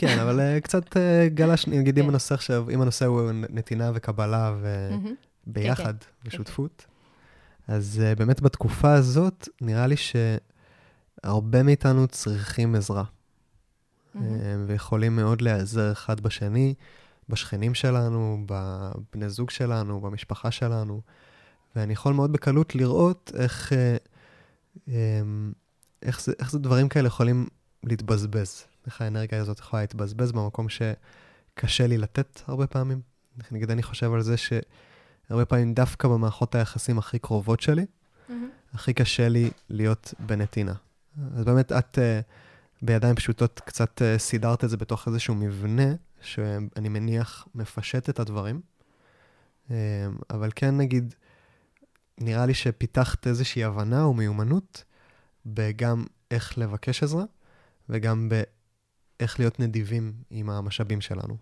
כן, אבל uh, קצת uh, גלש, נגיד אם כן. הנושא עכשיו, אם הנושא הוא נתינה וקבלה וביחד, כן, כן. ושותפות, אז uh, באמת בתקופה הזאת, נראה לי שהרבה מאיתנו צריכים עזרה. ויכולים מאוד להיעזר אחד בשני, בשכנים שלנו, בבני זוג שלנו, במשפחה שלנו. ואני יכול מאוד בקלות לראות איך, איך, זה, איך זה דברים כאלה יכולים להתבזבז. איך האנרגיה הזאת יכולה להתבזבז במקום שקשה לי לתת הרבה פעמים. נגיד, אני חושב על זה שהרבה פעמים דווקא במערכות היחסים הכי קרובות שלי, mm-hmm. הכי קשה לי להיות בנתינה. אז באמת, את uh, בידיים פשוטות קצת uh, סידרת את זה בתוך איזשהו מבנה, שאני מניח מפשט את הדברים. Uh, אבל כן, נגיד, נראה לי שפיתחת איזושהי הבנה או מיומנות בגם איך לבקש עזרה, וגם איך להיות נדיבים עם המשאבים שלנו.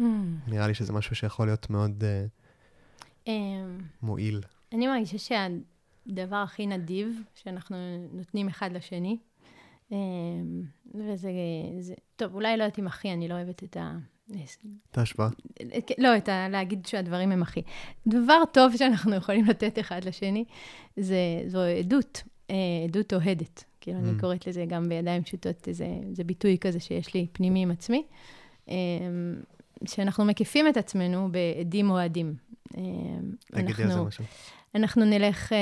Mm. נראה לי שזה משהו שיכול להיות מאוד uh, um, מועיל. אני מרגישה שהדבר הכי נדיב שאנחנו נותנים אחד לשני, um, וזה, זה, טוב, אולי לא יודעת אם אחי, אני לא אוהבת את ה... את ההשוואה? לא, את ה... להגיד שהדברים הם אחי. דבר טוב שאנחנו יכולים לתת אחד לשני, זה, זו עדות, אה, עדות אוהדת. כאילו, mm. אני קוראת לזה גם בידיים פשוטות, זה, זה ביטוי כזה שיש לי פנימי עם עצמי, אמ, שאנחנו מקיפים את עצמנו בעדים אוהדים. אמ, תגידי על זה משהו. אנחנו נלך אה,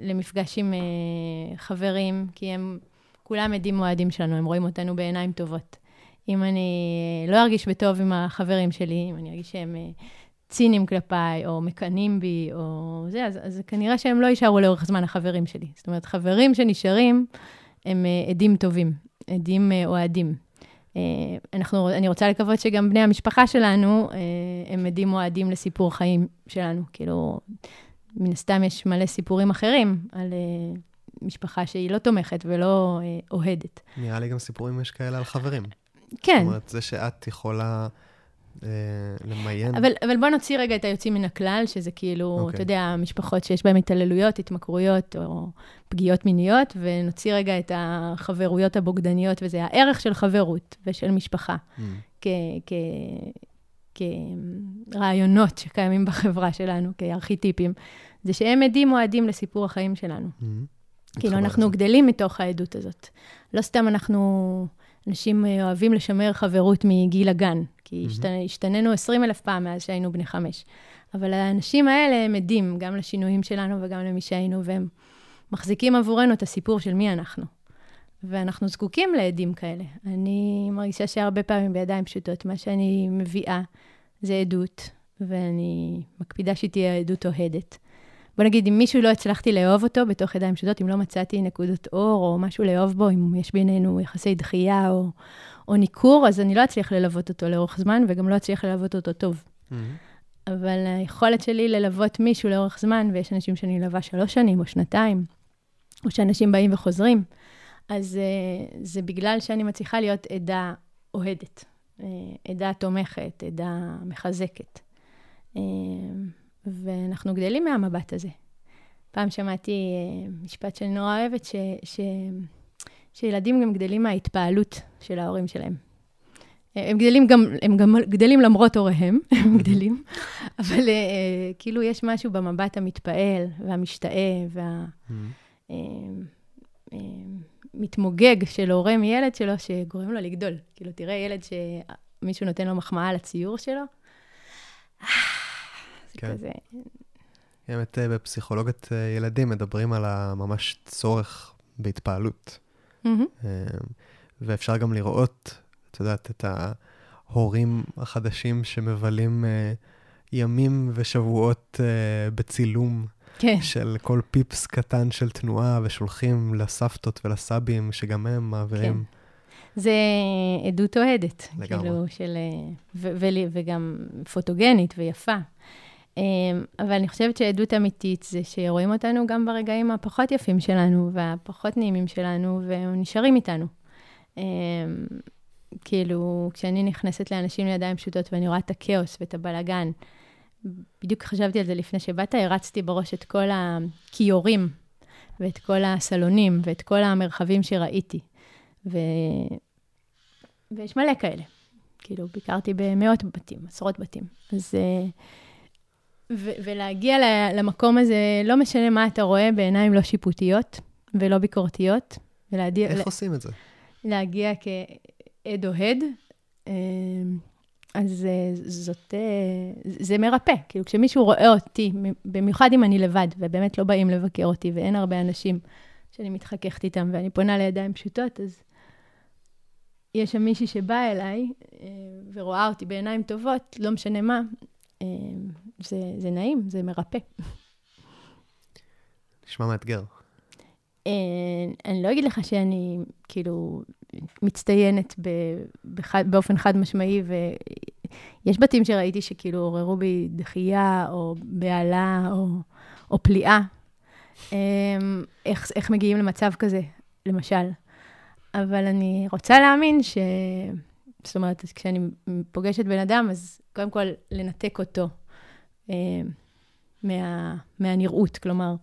למפגש עם אה, חברים, כי הם כולם עדים אוהדים שלנו, הם רואים אותנו בעיניים טובות. אם אני לא ארגיש בטוב עם החברים שלי, אם אני ארגיש שהם אה, ציניים כלפיי, או מקנאים בי, או זה, אז, אז כנראה שהם לא יישארו לאורך זמן החברים שלי. זאת אומרת, חברים שנשארים הם uh, עדים טובים, עדים uh, אוהדים. Uh, אנחנו, אני רוצה לקוות שגם בני המשפחה שלנו הם עדים אוהדים לסיפור חיים שלנו. כאילו, מן הסתם יש מלא סיפורים אחרים על משפחה שהיא לא תומכת ולא אה, אוהדת. נראה לי גם סיפורים יש כאלה על חברים. כן. זאת אומרת, זה שאת יכולה אה, למיין. אבל, אבל בוא נוציא רגע את היוצאים מן הכלל, שזה כאילו, okay. אוקיי. אתה יודע, משפחות שיש בהן התעללויות, התמכרויות או פגיעות מיניות, ונוציא רגע את החברויות הבוגדניות, וזה הערך של חברות ושל משפחה, Mm, כרעיונות שקיימים בחברה שלנו, כארכיטיפים, זה שהם עדים מועדים לסיפור החיים שלנו. mm. כאילו, אנחנו. גדלים מתוך העדות הזאת. לא סתם אנחנו, אנשים אה, אוהבים לשמר חברות מגיל הגן, כי. השת- השתננו 20 אלף פעם מאז שהיינו בני חמש. אבל האנשים האלה הם עדים גם לשינויים שלנו וגם למי שהיינו, והם מחזיקים עבורנו את הסיפור של מי אנחנו. ואנחנו זקוקים לעדים כאלה. אני מרגישה שהרבה פעמים בידיים פשוטות, מה שאני מביאה זה עדות, ואני מקפידה שהיא תהיה עדות אוהדת. בוא נגיד, אם מישהו לא הצלחתי לאהוב אותו בתוך ידיים פשוטות, אם לא מצאתי נקודות אור או משהו לאהוב בו, אם יש בינינו יחסי דחייה או, או ניכור, אז אני לא אצליח ללוות אותו לאורך זמן, וגם לא אצליח ללוות אותו טוב. Mm, אבל היכולת שלי ללוות מישהו לאורך זמן, ויש אנשים שאני מלווה שלוש שנים או שנתיים, או שאנשים באים וחוזרים, אז uh, זה בגלל שאני מצליחה להיות עדה אוהדת, uh, עדה תומכת, עדה מחזקת. Uh, ואנחנו גדלים מהמבט הזה. פעם שמעתי uh, משפט שאני נורא אוהבת, ש, ש, שילדים גם גדלים מההתפעלות של ההורים שלהם. אה, הם גדלים גם, הם גם גדלים למרות הוריהם, הם גדלים, אבל uh, כאילו יש משהו במבט המתפעל והמשתאה וה... mm. אה, אה, מתמוגג של הורה מילד שלו, שגורם לו לגדול. כאילו, תראה ילד שמישהו נותן לו מחמאה על הציור שלו, אה, כן. כזה, באמת אה, בפסיכולוגיית אה, ילדים מדברים על הממש צורך בהתפעלות. אה, ואפשר גם לראות, את יודעת, את ההורים החדשים שמבלים ימים ושבועות בצילום כן, של כל פיפס קטן של תנועה, ושולחים לסבתות ולסבים, שגם הם מעבירים. זה עדות אוהדת, לגמרי. כאילו, של... ו- ו- וגם פוטוגנית ויפה. אה, אבל אני חושבת שעדות אמיתית זה שרואים אותנו גם ברגעים הפחות יפים שלנו והפחות נעימים שלנו, והם נשארים איתנו. אה, כאילו, כשאני נכנסת לאנשים לידיים פשוטות ואני רואה את הכאוס ואת הבלגן, בדיוק חשבתי על זה לפני שבאת, הרצתי בראש את כל הכיורים ואת כל הסלונים ואת כל המרחבים שראיתי. ו... ויש מלא כאלה. כאילו, ביקרתי במאות בתים, עשרות בתים. אז... אה, ו- ולהגיע למקום הזה, לא משנה מה אתה רואה, בעיניים לא שיפוטיות ולא ביקורתיות, ולהגיע... איך עושים את זה? להגיע כעד אוהד, אה, אז אה, זאת, אה, זה מרפא. כאילו, כשמישהו רואה אותי, במיוחד אם אני לבד, ובאמת לא באים לבקר אותי, ואין הרבה אנשים שאני מתחככת איתם, ואני פונה לידיים פשוטות, אז יש שם מישהי שבאה אליי אה, ורואה אותי בעיניים טובות, לא משנה מה, אה, זה, זה נעים, זה מרפא. נשמע מאתגר. אה, אני לא אגיד לך שאני כאילו מצטיינת ב, בחד, באופן חד משמעי, ויש בתים שראיתי שכאילו עוררו בי דחייה, או בהלה, או, או פליאה. אה, איך, איך מגיעים למצב כזה, למשל. אבל אני רוצה להאמין ש... זאת אומרת, כשאני פוגשת בן אדם, אז קודם כל לנתק אותו מה, מהנראות. כלומר,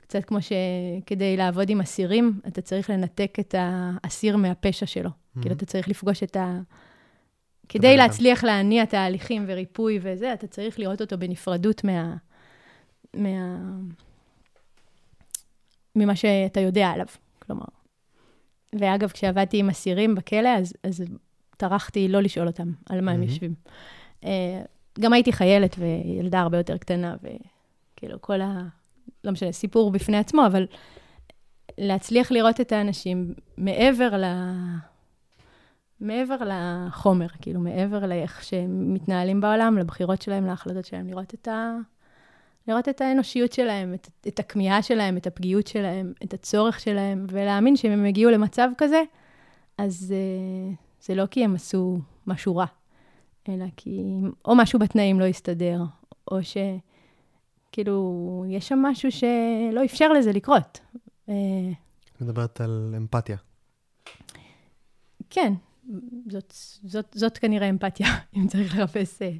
קצת כמו שכדי לעבוד עם אסירים, אתה צריך לנתק את האסיר מהפשע שלו. Mhm. כאילו, אתה צריך לפגוש את ה... כדי. להצליח להניע תהליכים וריפוי וזה, אתה צריך לראות אותו בנפרדות מה... מה... ממה שאתה יודע עליו, כלומר. ואגב, כשעבדתי עם אסירים בכלא, אז, אז טרחתי לא לשאול אותם על מה הם מהמם. יושבים. אה, גם הייתי חיילת וילדה הרבה יותר קטנה, וכאילו כל ה... לא משנה, סיפור בפני עצמו, אבל להצליח לראות את האנשים מעבר ל... מעבר לחומר, כאילו, מעבר לאיך שהם מתנהלים בעולם, לבחירות שלהם, להחלטות שלהם, לראות את, ה... לראות את האנושיות שלהם, את, את הכמיהה שלהם, את הפגיעות שלהם, את הצורך שלהם, ולהאמין שאם הם הגיעו למצב כזה, אז uh, זה לא כי הם עשו משהו רע, אלא כי או משהו בתנאים לא הסתדר, או שכאילו, יש שם משהו שלא אפשר לזה לקרות. אה, מדברת על אמפתיה. כן, זאת, זאת, זאת כנראה אמפתיה, אם צריך לחפש אה,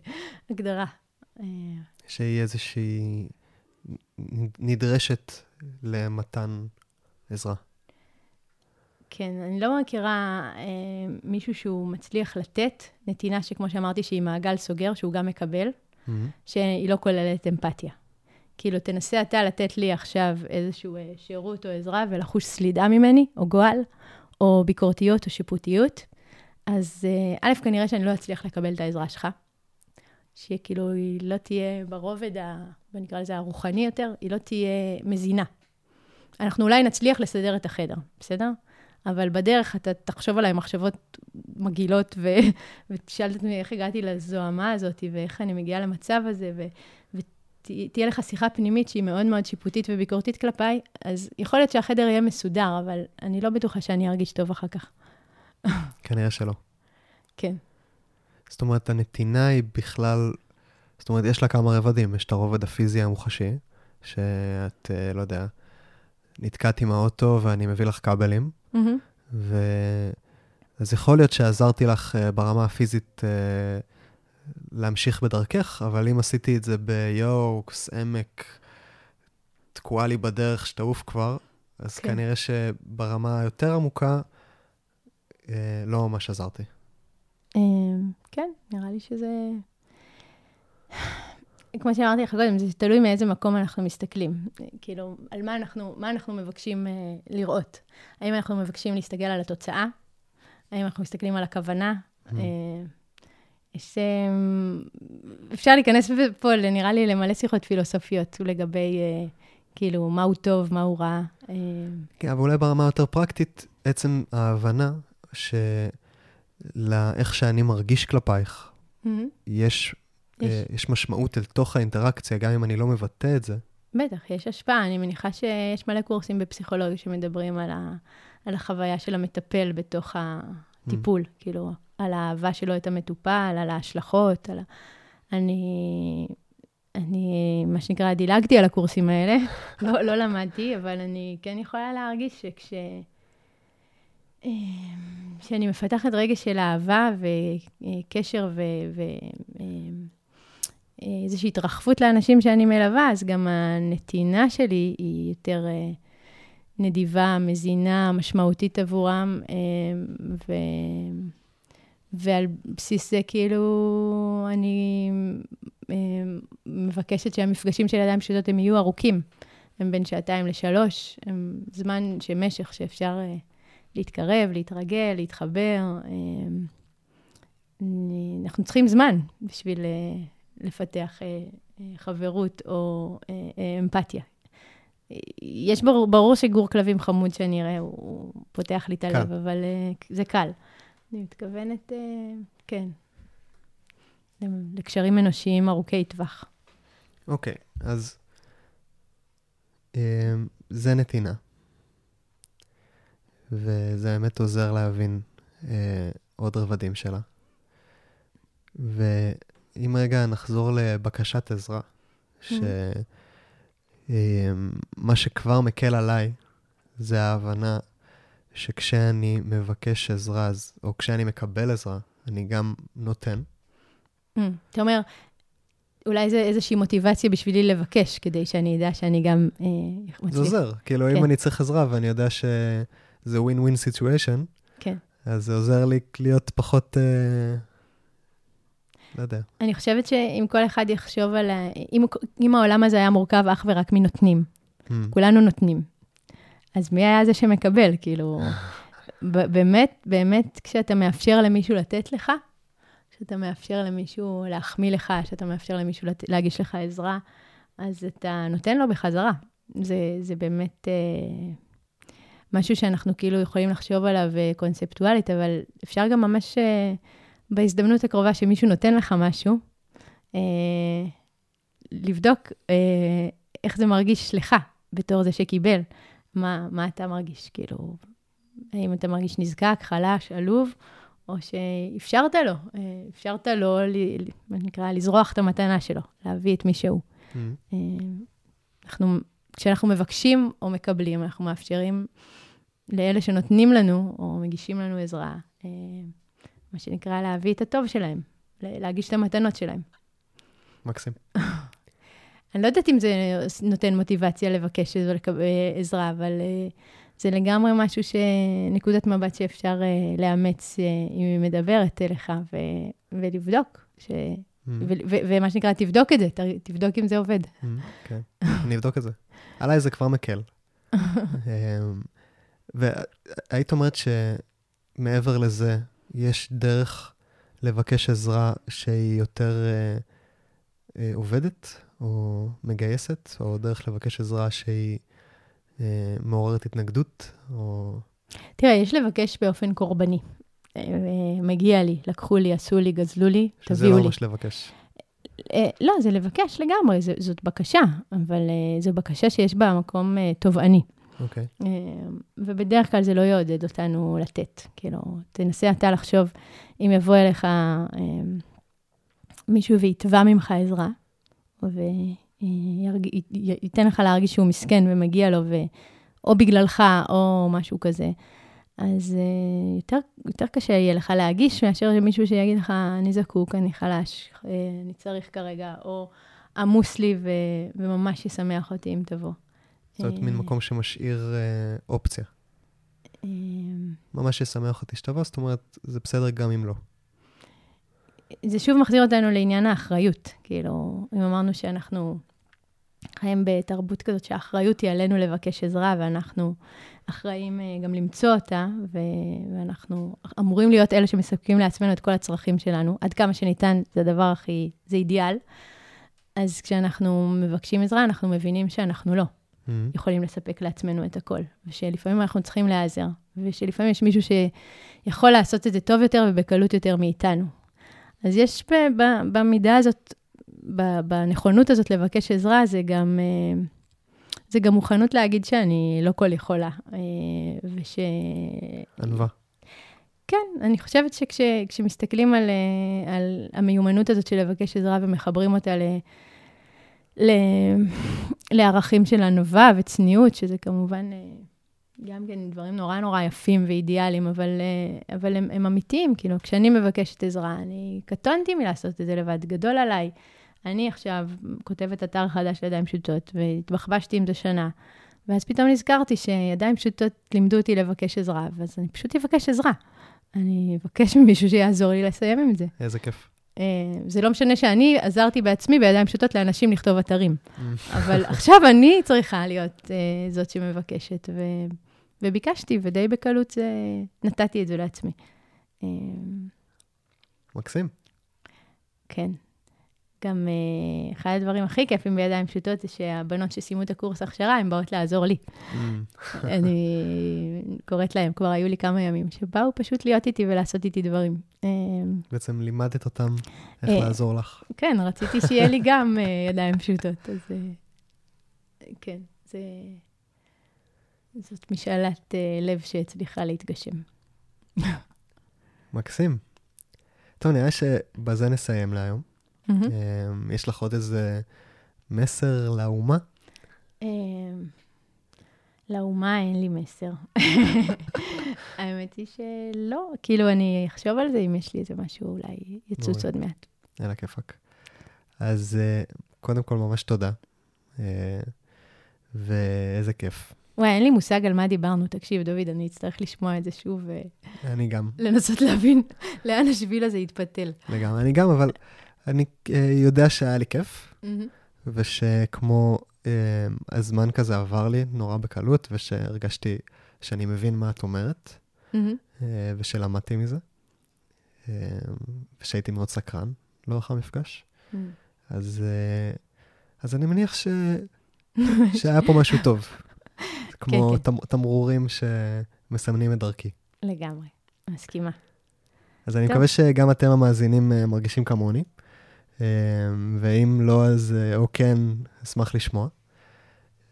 הגדרה. אה, שהיא איזושהי נדרשת למתן עזרה. כן, אני לא מכירה אה, מישהו שהוא מצליח לתת נתינה שכמו שאמרתי, שהיא מעגל סוגר, שהוא גם מקבל, mm-hmm. שהיא לא כוללת אמפתיה. כאילו, תנסה אתה לתת לי עכשיו איזשהו אה, שירות או עזרה ולחוש סלידה ממני, או גועל, או ביקורתיות או שיפוטיות, אז אה, א', כנראה שאני לא אצליח לקבל את העזרה שלך. שכאילו, היא לא תהיה ברובד, ה, בוא נקרא לזה הרוחני יותר, היא לא תהיה מזינה. אנחנו אולי נצליח לסדר את החדר, בסדר? אבל בדרך אתה תחשוב עליי מחשבות מגעילות, ו... ותשאל את עצמי איך הגעתי לזוהמה הזאת, ואיך אני מגיעה למצב הזה, ו... ותהיה לך שיחה פנימית שהיא מאוד מאוד שיפוטית וביקורתית כלפיי, אז יכול להיות שהחדר יהיה מסודר, אבל אני לא בטוחה שאני ארגיש טוב אחר כך. כנראה שלא. כן. זאת אומרת, הנתינה היא בכלל, זאת אומרת, יש לה כמה רבדים. יש את הרובד הפיזי המוחשי, שאת, אה, לא יודע, נתקעת עם האוטו ואני מביא לך כבלים, mm-hmm. ו... אז יכול להיות שעזרתי לך uh, ברמה הפיזית uh, להמשיך בדרכך, אבל אם עשיתי את זה ביוקס, עמק, תקועה לי בדרך שתעוף כבר, אז כן. כנראה שברמה היותר עמוקה, uh, לא ממש עזרתי. כן, נראה לי שזה... כמו שאמרתי לך קודם, זה תלוי מאיזה מקום אנחנו מסתכלים. כאילו, על מה אנחנו, מה אנחנו מבקשים uh, לראות. האם אנחנו מבקשים להסתכל על התוצאה? האם אנחנו מסתכלים על הכוונה? Mm. Uh, uh, אפשר להיכנס פה, נראה לי, למלא שיחות פילוסופיות לגבי, uh, כאילו, מהו טוב, מהו רע. Uh, כן, אבל אולי ברמה יותר פרקטית, עצם ההבנה שלאיך שאני מרגיש כלפייך, mm-hmm. יש יש. אה, יש משמעות אל תוך האינטראקציה, גם אם אני לא מבטא את זה. בטח, יש השפעה. אני מניחה שיש מלא קורסים בפסיכולוגיה שמדברים על, ה, על החוויה של המטפל בתוך הטיפול, mm. כאילו, על האהבה שלו את המטופל, על ההשלכות, על ה... אני, אני, מה שנקרא, דילגתי על הקורסים האלה, לא, לא למדתי, אבל אני כן יכולה להרגיש שכש... אה, שאני מפתחת רגש של אהבה וקשר ו... ו אה, איזושהי התרחבות לאנשים שאני מלווה, אז גם הנתינה שלי היא יותר אה, נדיבה, מזינה, משמעותית עבורם, אה, ו... ועל בסיס זה כאילו אני אה, מבקשת שהמפגשים של ידיים פשוטות הם יהיו ארוכים. הם בין שעתיים לשלוש, הם זמן שמשך שאפשר להתקרב, להתרגל, להתחבר. אנחנו צריכים זמן בשביל לפתח אה, אה, חברות או אה, אה, אמפתיה. יש ברור, ברור שגור כלבים חמוד שאני אראה, הוא פותח לי את הלב. אבל אה, זה קל. אני מתכוונת, אה, כן, לקשרים אנושיים ארוכי טווח. אוקיי, okay, אז אה, זה נתינה. וזה באמת עוזר להבין אה, עוד רבדים שלה. ו... אם רגע נחזור לבקשת עזרה, mm. שמה שכבר מקל עליי זה ההבנה שכשאני מבקש עזרה, או כשאני מקבל עזרה, אני גם נותן. Mm. אתה אומר, אולי זה איזושהי מוטיבציה בשבילי לבקש, כדי שאני אדע שאני גם אה, מצליח. זה עוזר. כאילו, כן. אם אני צריך עזרה ואני יודע שזה ווין סיטואשן, כן. אז זה עוזר לי להיות פחות... אה, לא יודע. אני חושבת שאם כל אחד יחשוב על ה... אם, אם העולם הזה היה מורכב אך ורק מנותנים, mm. כולנו נותנים, אז מי היה זה שמקבל? כאילו, באמת, באמת, כשאתה מאפשר למישהו לתת לך, כשאתה מאפשר למישהו להחמיא לך, כשאתה מאפשר למישהו לת... להגיש לך עזרה, אז אתה נותן לו בחזרה. זה, זה באמת אה, משהו שאנחנו כאילו יכולים לחשוב עליו אה, קונספטואלית, אבל אפשר גם ממש... אה, בהזדמנות הקרובה שמישהו נותן לך משהו, אה, לבדוק אה, איך זה מרגיש לך בתור זה שקיבל. מה, מה אתה מרגיש? כאילו, האם אתה מרגיש נזקק, חלש, עלוב, או שאפשרת לו, אה, אפשרת לו, מה נקרא, לזרוח את המתנה שלו, להביא את מי שהוא. Mm-hmm. אה, אנחנו כשאנחנו מבקשים או מקבלים, אנחנו מאפשרים לאלה שנותנים לנו או מגישים לנו עזרה, אה, מה שנקרא להביא את הטוב שלהם, להגיש את המתנות שלהם. מקסים. אני לא יודעת אם זה נותן מוטיבציה לבקש עזרה, אבל זה לגמרי משהו שנקודת מבט שאפשר לאמץ אם היא מדברת אליך ולבדוק. ש... Mm. ומה שנקרא, תבדוק את זה, תבדוק אם זה עובד. Mm, כן, אני אבדוק את זה. עליי זה כבר מקל. אמ, והיית אומרת שמעבר לזה, יש דרך לבקש עזרה שהיא יותר אה, אה, עובדת, או מגייסת, או דרך לבקש עזרה שהיא אה, מעוררת התנגדות, או... תראה, יש לבקש באופן קורבני. מגיע לי, לקחו לי, עשו לי, גזלו לי, תביאו לי. שזה לא ממש לבקש. אה, לא, זה לבקש לגמרי, זאת בקשה, אבל אה, זו בקשה שיש בה מקום אה, תובעני. אוקיי. Okay. ובדרך כלל זה לא יעודד אותנו לתת. כאילו, תנסה אתה לחשוב, אם יבוא אליך מישהו ויתבע ממך עזרה, וייתן לך להרגיש שהוא מסכן ומגיע לו, ו... או בגללך, או משהו כזה. אז uh, יותר, יותר קשה יהיה לך להגיש מאשר מישהו שיגיד לך, אני זקוק, אני חלש, uh, אני צריך כרגע, או עמוס לי ו, וממש ישמח אותי אם תבוא. זאת אומרת, מין אה, מקום שמשאיר uh, אופציה. ממש ישמח אותי שתבוא, זאת אומרת, זה בסדר גם אם לא. זה שוב מחזיר אותנו לעניין האחריות. כאילו, אם אמרנו שאנחנו חיים בתרבות כזאת שהאחריות היא עלינו לבקש עזרה, ואנחנו אחראים אה, גם למצוא אותה, ו- ואנחנו אמורים להיות אלה שמספקים לעצמנו את כל הצרכים שלנו, עד כמה שניתן, זה הדבר הכי, זה אידיאל. אז כשאנחנו מבקשים עזרה, אנחנו מבינים שאנחנו לא mm-hmm. יכולים לספק לעצמנו את הכל, ושלפעמים אנחנו צריכים להיעזר, ושלפעמים יש מישהו שיכול לעשות את זה טוב יותר ובקלות יותר מאיתנו. אז יש במידה הזאת בנכונות הזאת לבקש עזרה, זה גם, אה, זה גם מוכנות להגיד שאני לא כל יכולה, אה, וש... ענווה. כן, אני חושבת שכשמסתכלים על, אה, על המיומנות הזאת של לבקש עזרה ומחברים אותה ל... ל... לערכים של ענווה וצניעות, שזה כמובן גם כן דברים נורא נורא יפים ואידיאליים, אבל, אבל הם, הם אמיתיים. כאילו, כשאני מבקשת עזרה, אני קטונתי מלעשות את זה לבד, גדול עליי. אני עכשיו כותבת אתר חדש לידיים פשוטות, והתבחבשתי עם זה שנה. ואז פתאום נזכרתי שידיים פשוטות לימדו אותי לבקש עזרה, ואז אני פשוט אבקש עזרה. אני אבקש ממישהו שיעזור לי לסיים עם זה. איזה כיף. Uh, זה לא משנה שאני עזרתי בעצמי בידיים פשוטות לאנשים לכתוב אתרים. אבל עכשיו אני צריכה להיות uh, זאת שמבקשת, ו... וביקשתי, ודי בקלות זה... נתתי את זה לעצמי. מקסים. כן. גם uh, אחד הדברים הכי כיפים בידיים פשוטות זה שהבנות שסיימו את הקורס הכשרה, הן באות לעזור לי. Mm. אני קוראת להן, כבר היו לי כמה ימים, שבאו פשוט להיות איתי ולעשות איתי דברים. אה, בעצם לימדת אותם איך uh, לעזור לך. כן, רציתי שיהיה לי גם ידיים פשוטות, אז כן, זה... זאת משאלת לב שהצליחה להתגשם. מקסים. טוב, נראה שבזה נסיים להיום. Mm-hmm. יש לך עוד איזה מסר לאומה? אמ, לאומה אין לי מסר. האמת היא שלא, כאילו, אני אחשוב על זה אם יש לי איזה משהו, אולי יצוץ עוד מעט. יאללה, כיפאק. אז אה, קודם כל, ממש תודה. אה, ואיזה כיף. וואי, אין לי מושג על מה דיברנו. תקשיב, דוד, אני אצטרך לשמוע את זה שוב. אני גם. לנסות להבין לאן השביל הזה יתפתל. לגמרי, אני גם, אבל אני uh, יודע שהיה לי כיף. ושכמו uh, הזמן כזה עבר לי נורא בקלות, ושהרגשתי שאני מבין מה את אומרת, uh, ושלמדתי מזה, ושהייתי מאוד סקרן לאורך המפגש. אז, אז אני מניח ש... שהיה פה משהו טוב. כמו כן, כן. תמרורים שמסמנים את דרכי. לגמרי, מסכימה. אז אני טוב. מקווה שגם אתם המאזינים מרגישים כמוני. אמ, ואם לא, אז אה, או כן, אשמח לשמוע.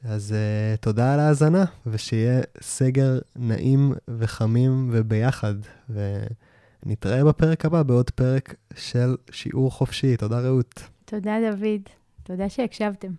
אז uh, תודה על ההאזנה, ושיהיה סגר נעים וחמים וביחד. ונתראה בפרק הבא בעוד פרק של שיעור חופשי. תודה, רעות. תודה, דוד. תודה שהקשבתם.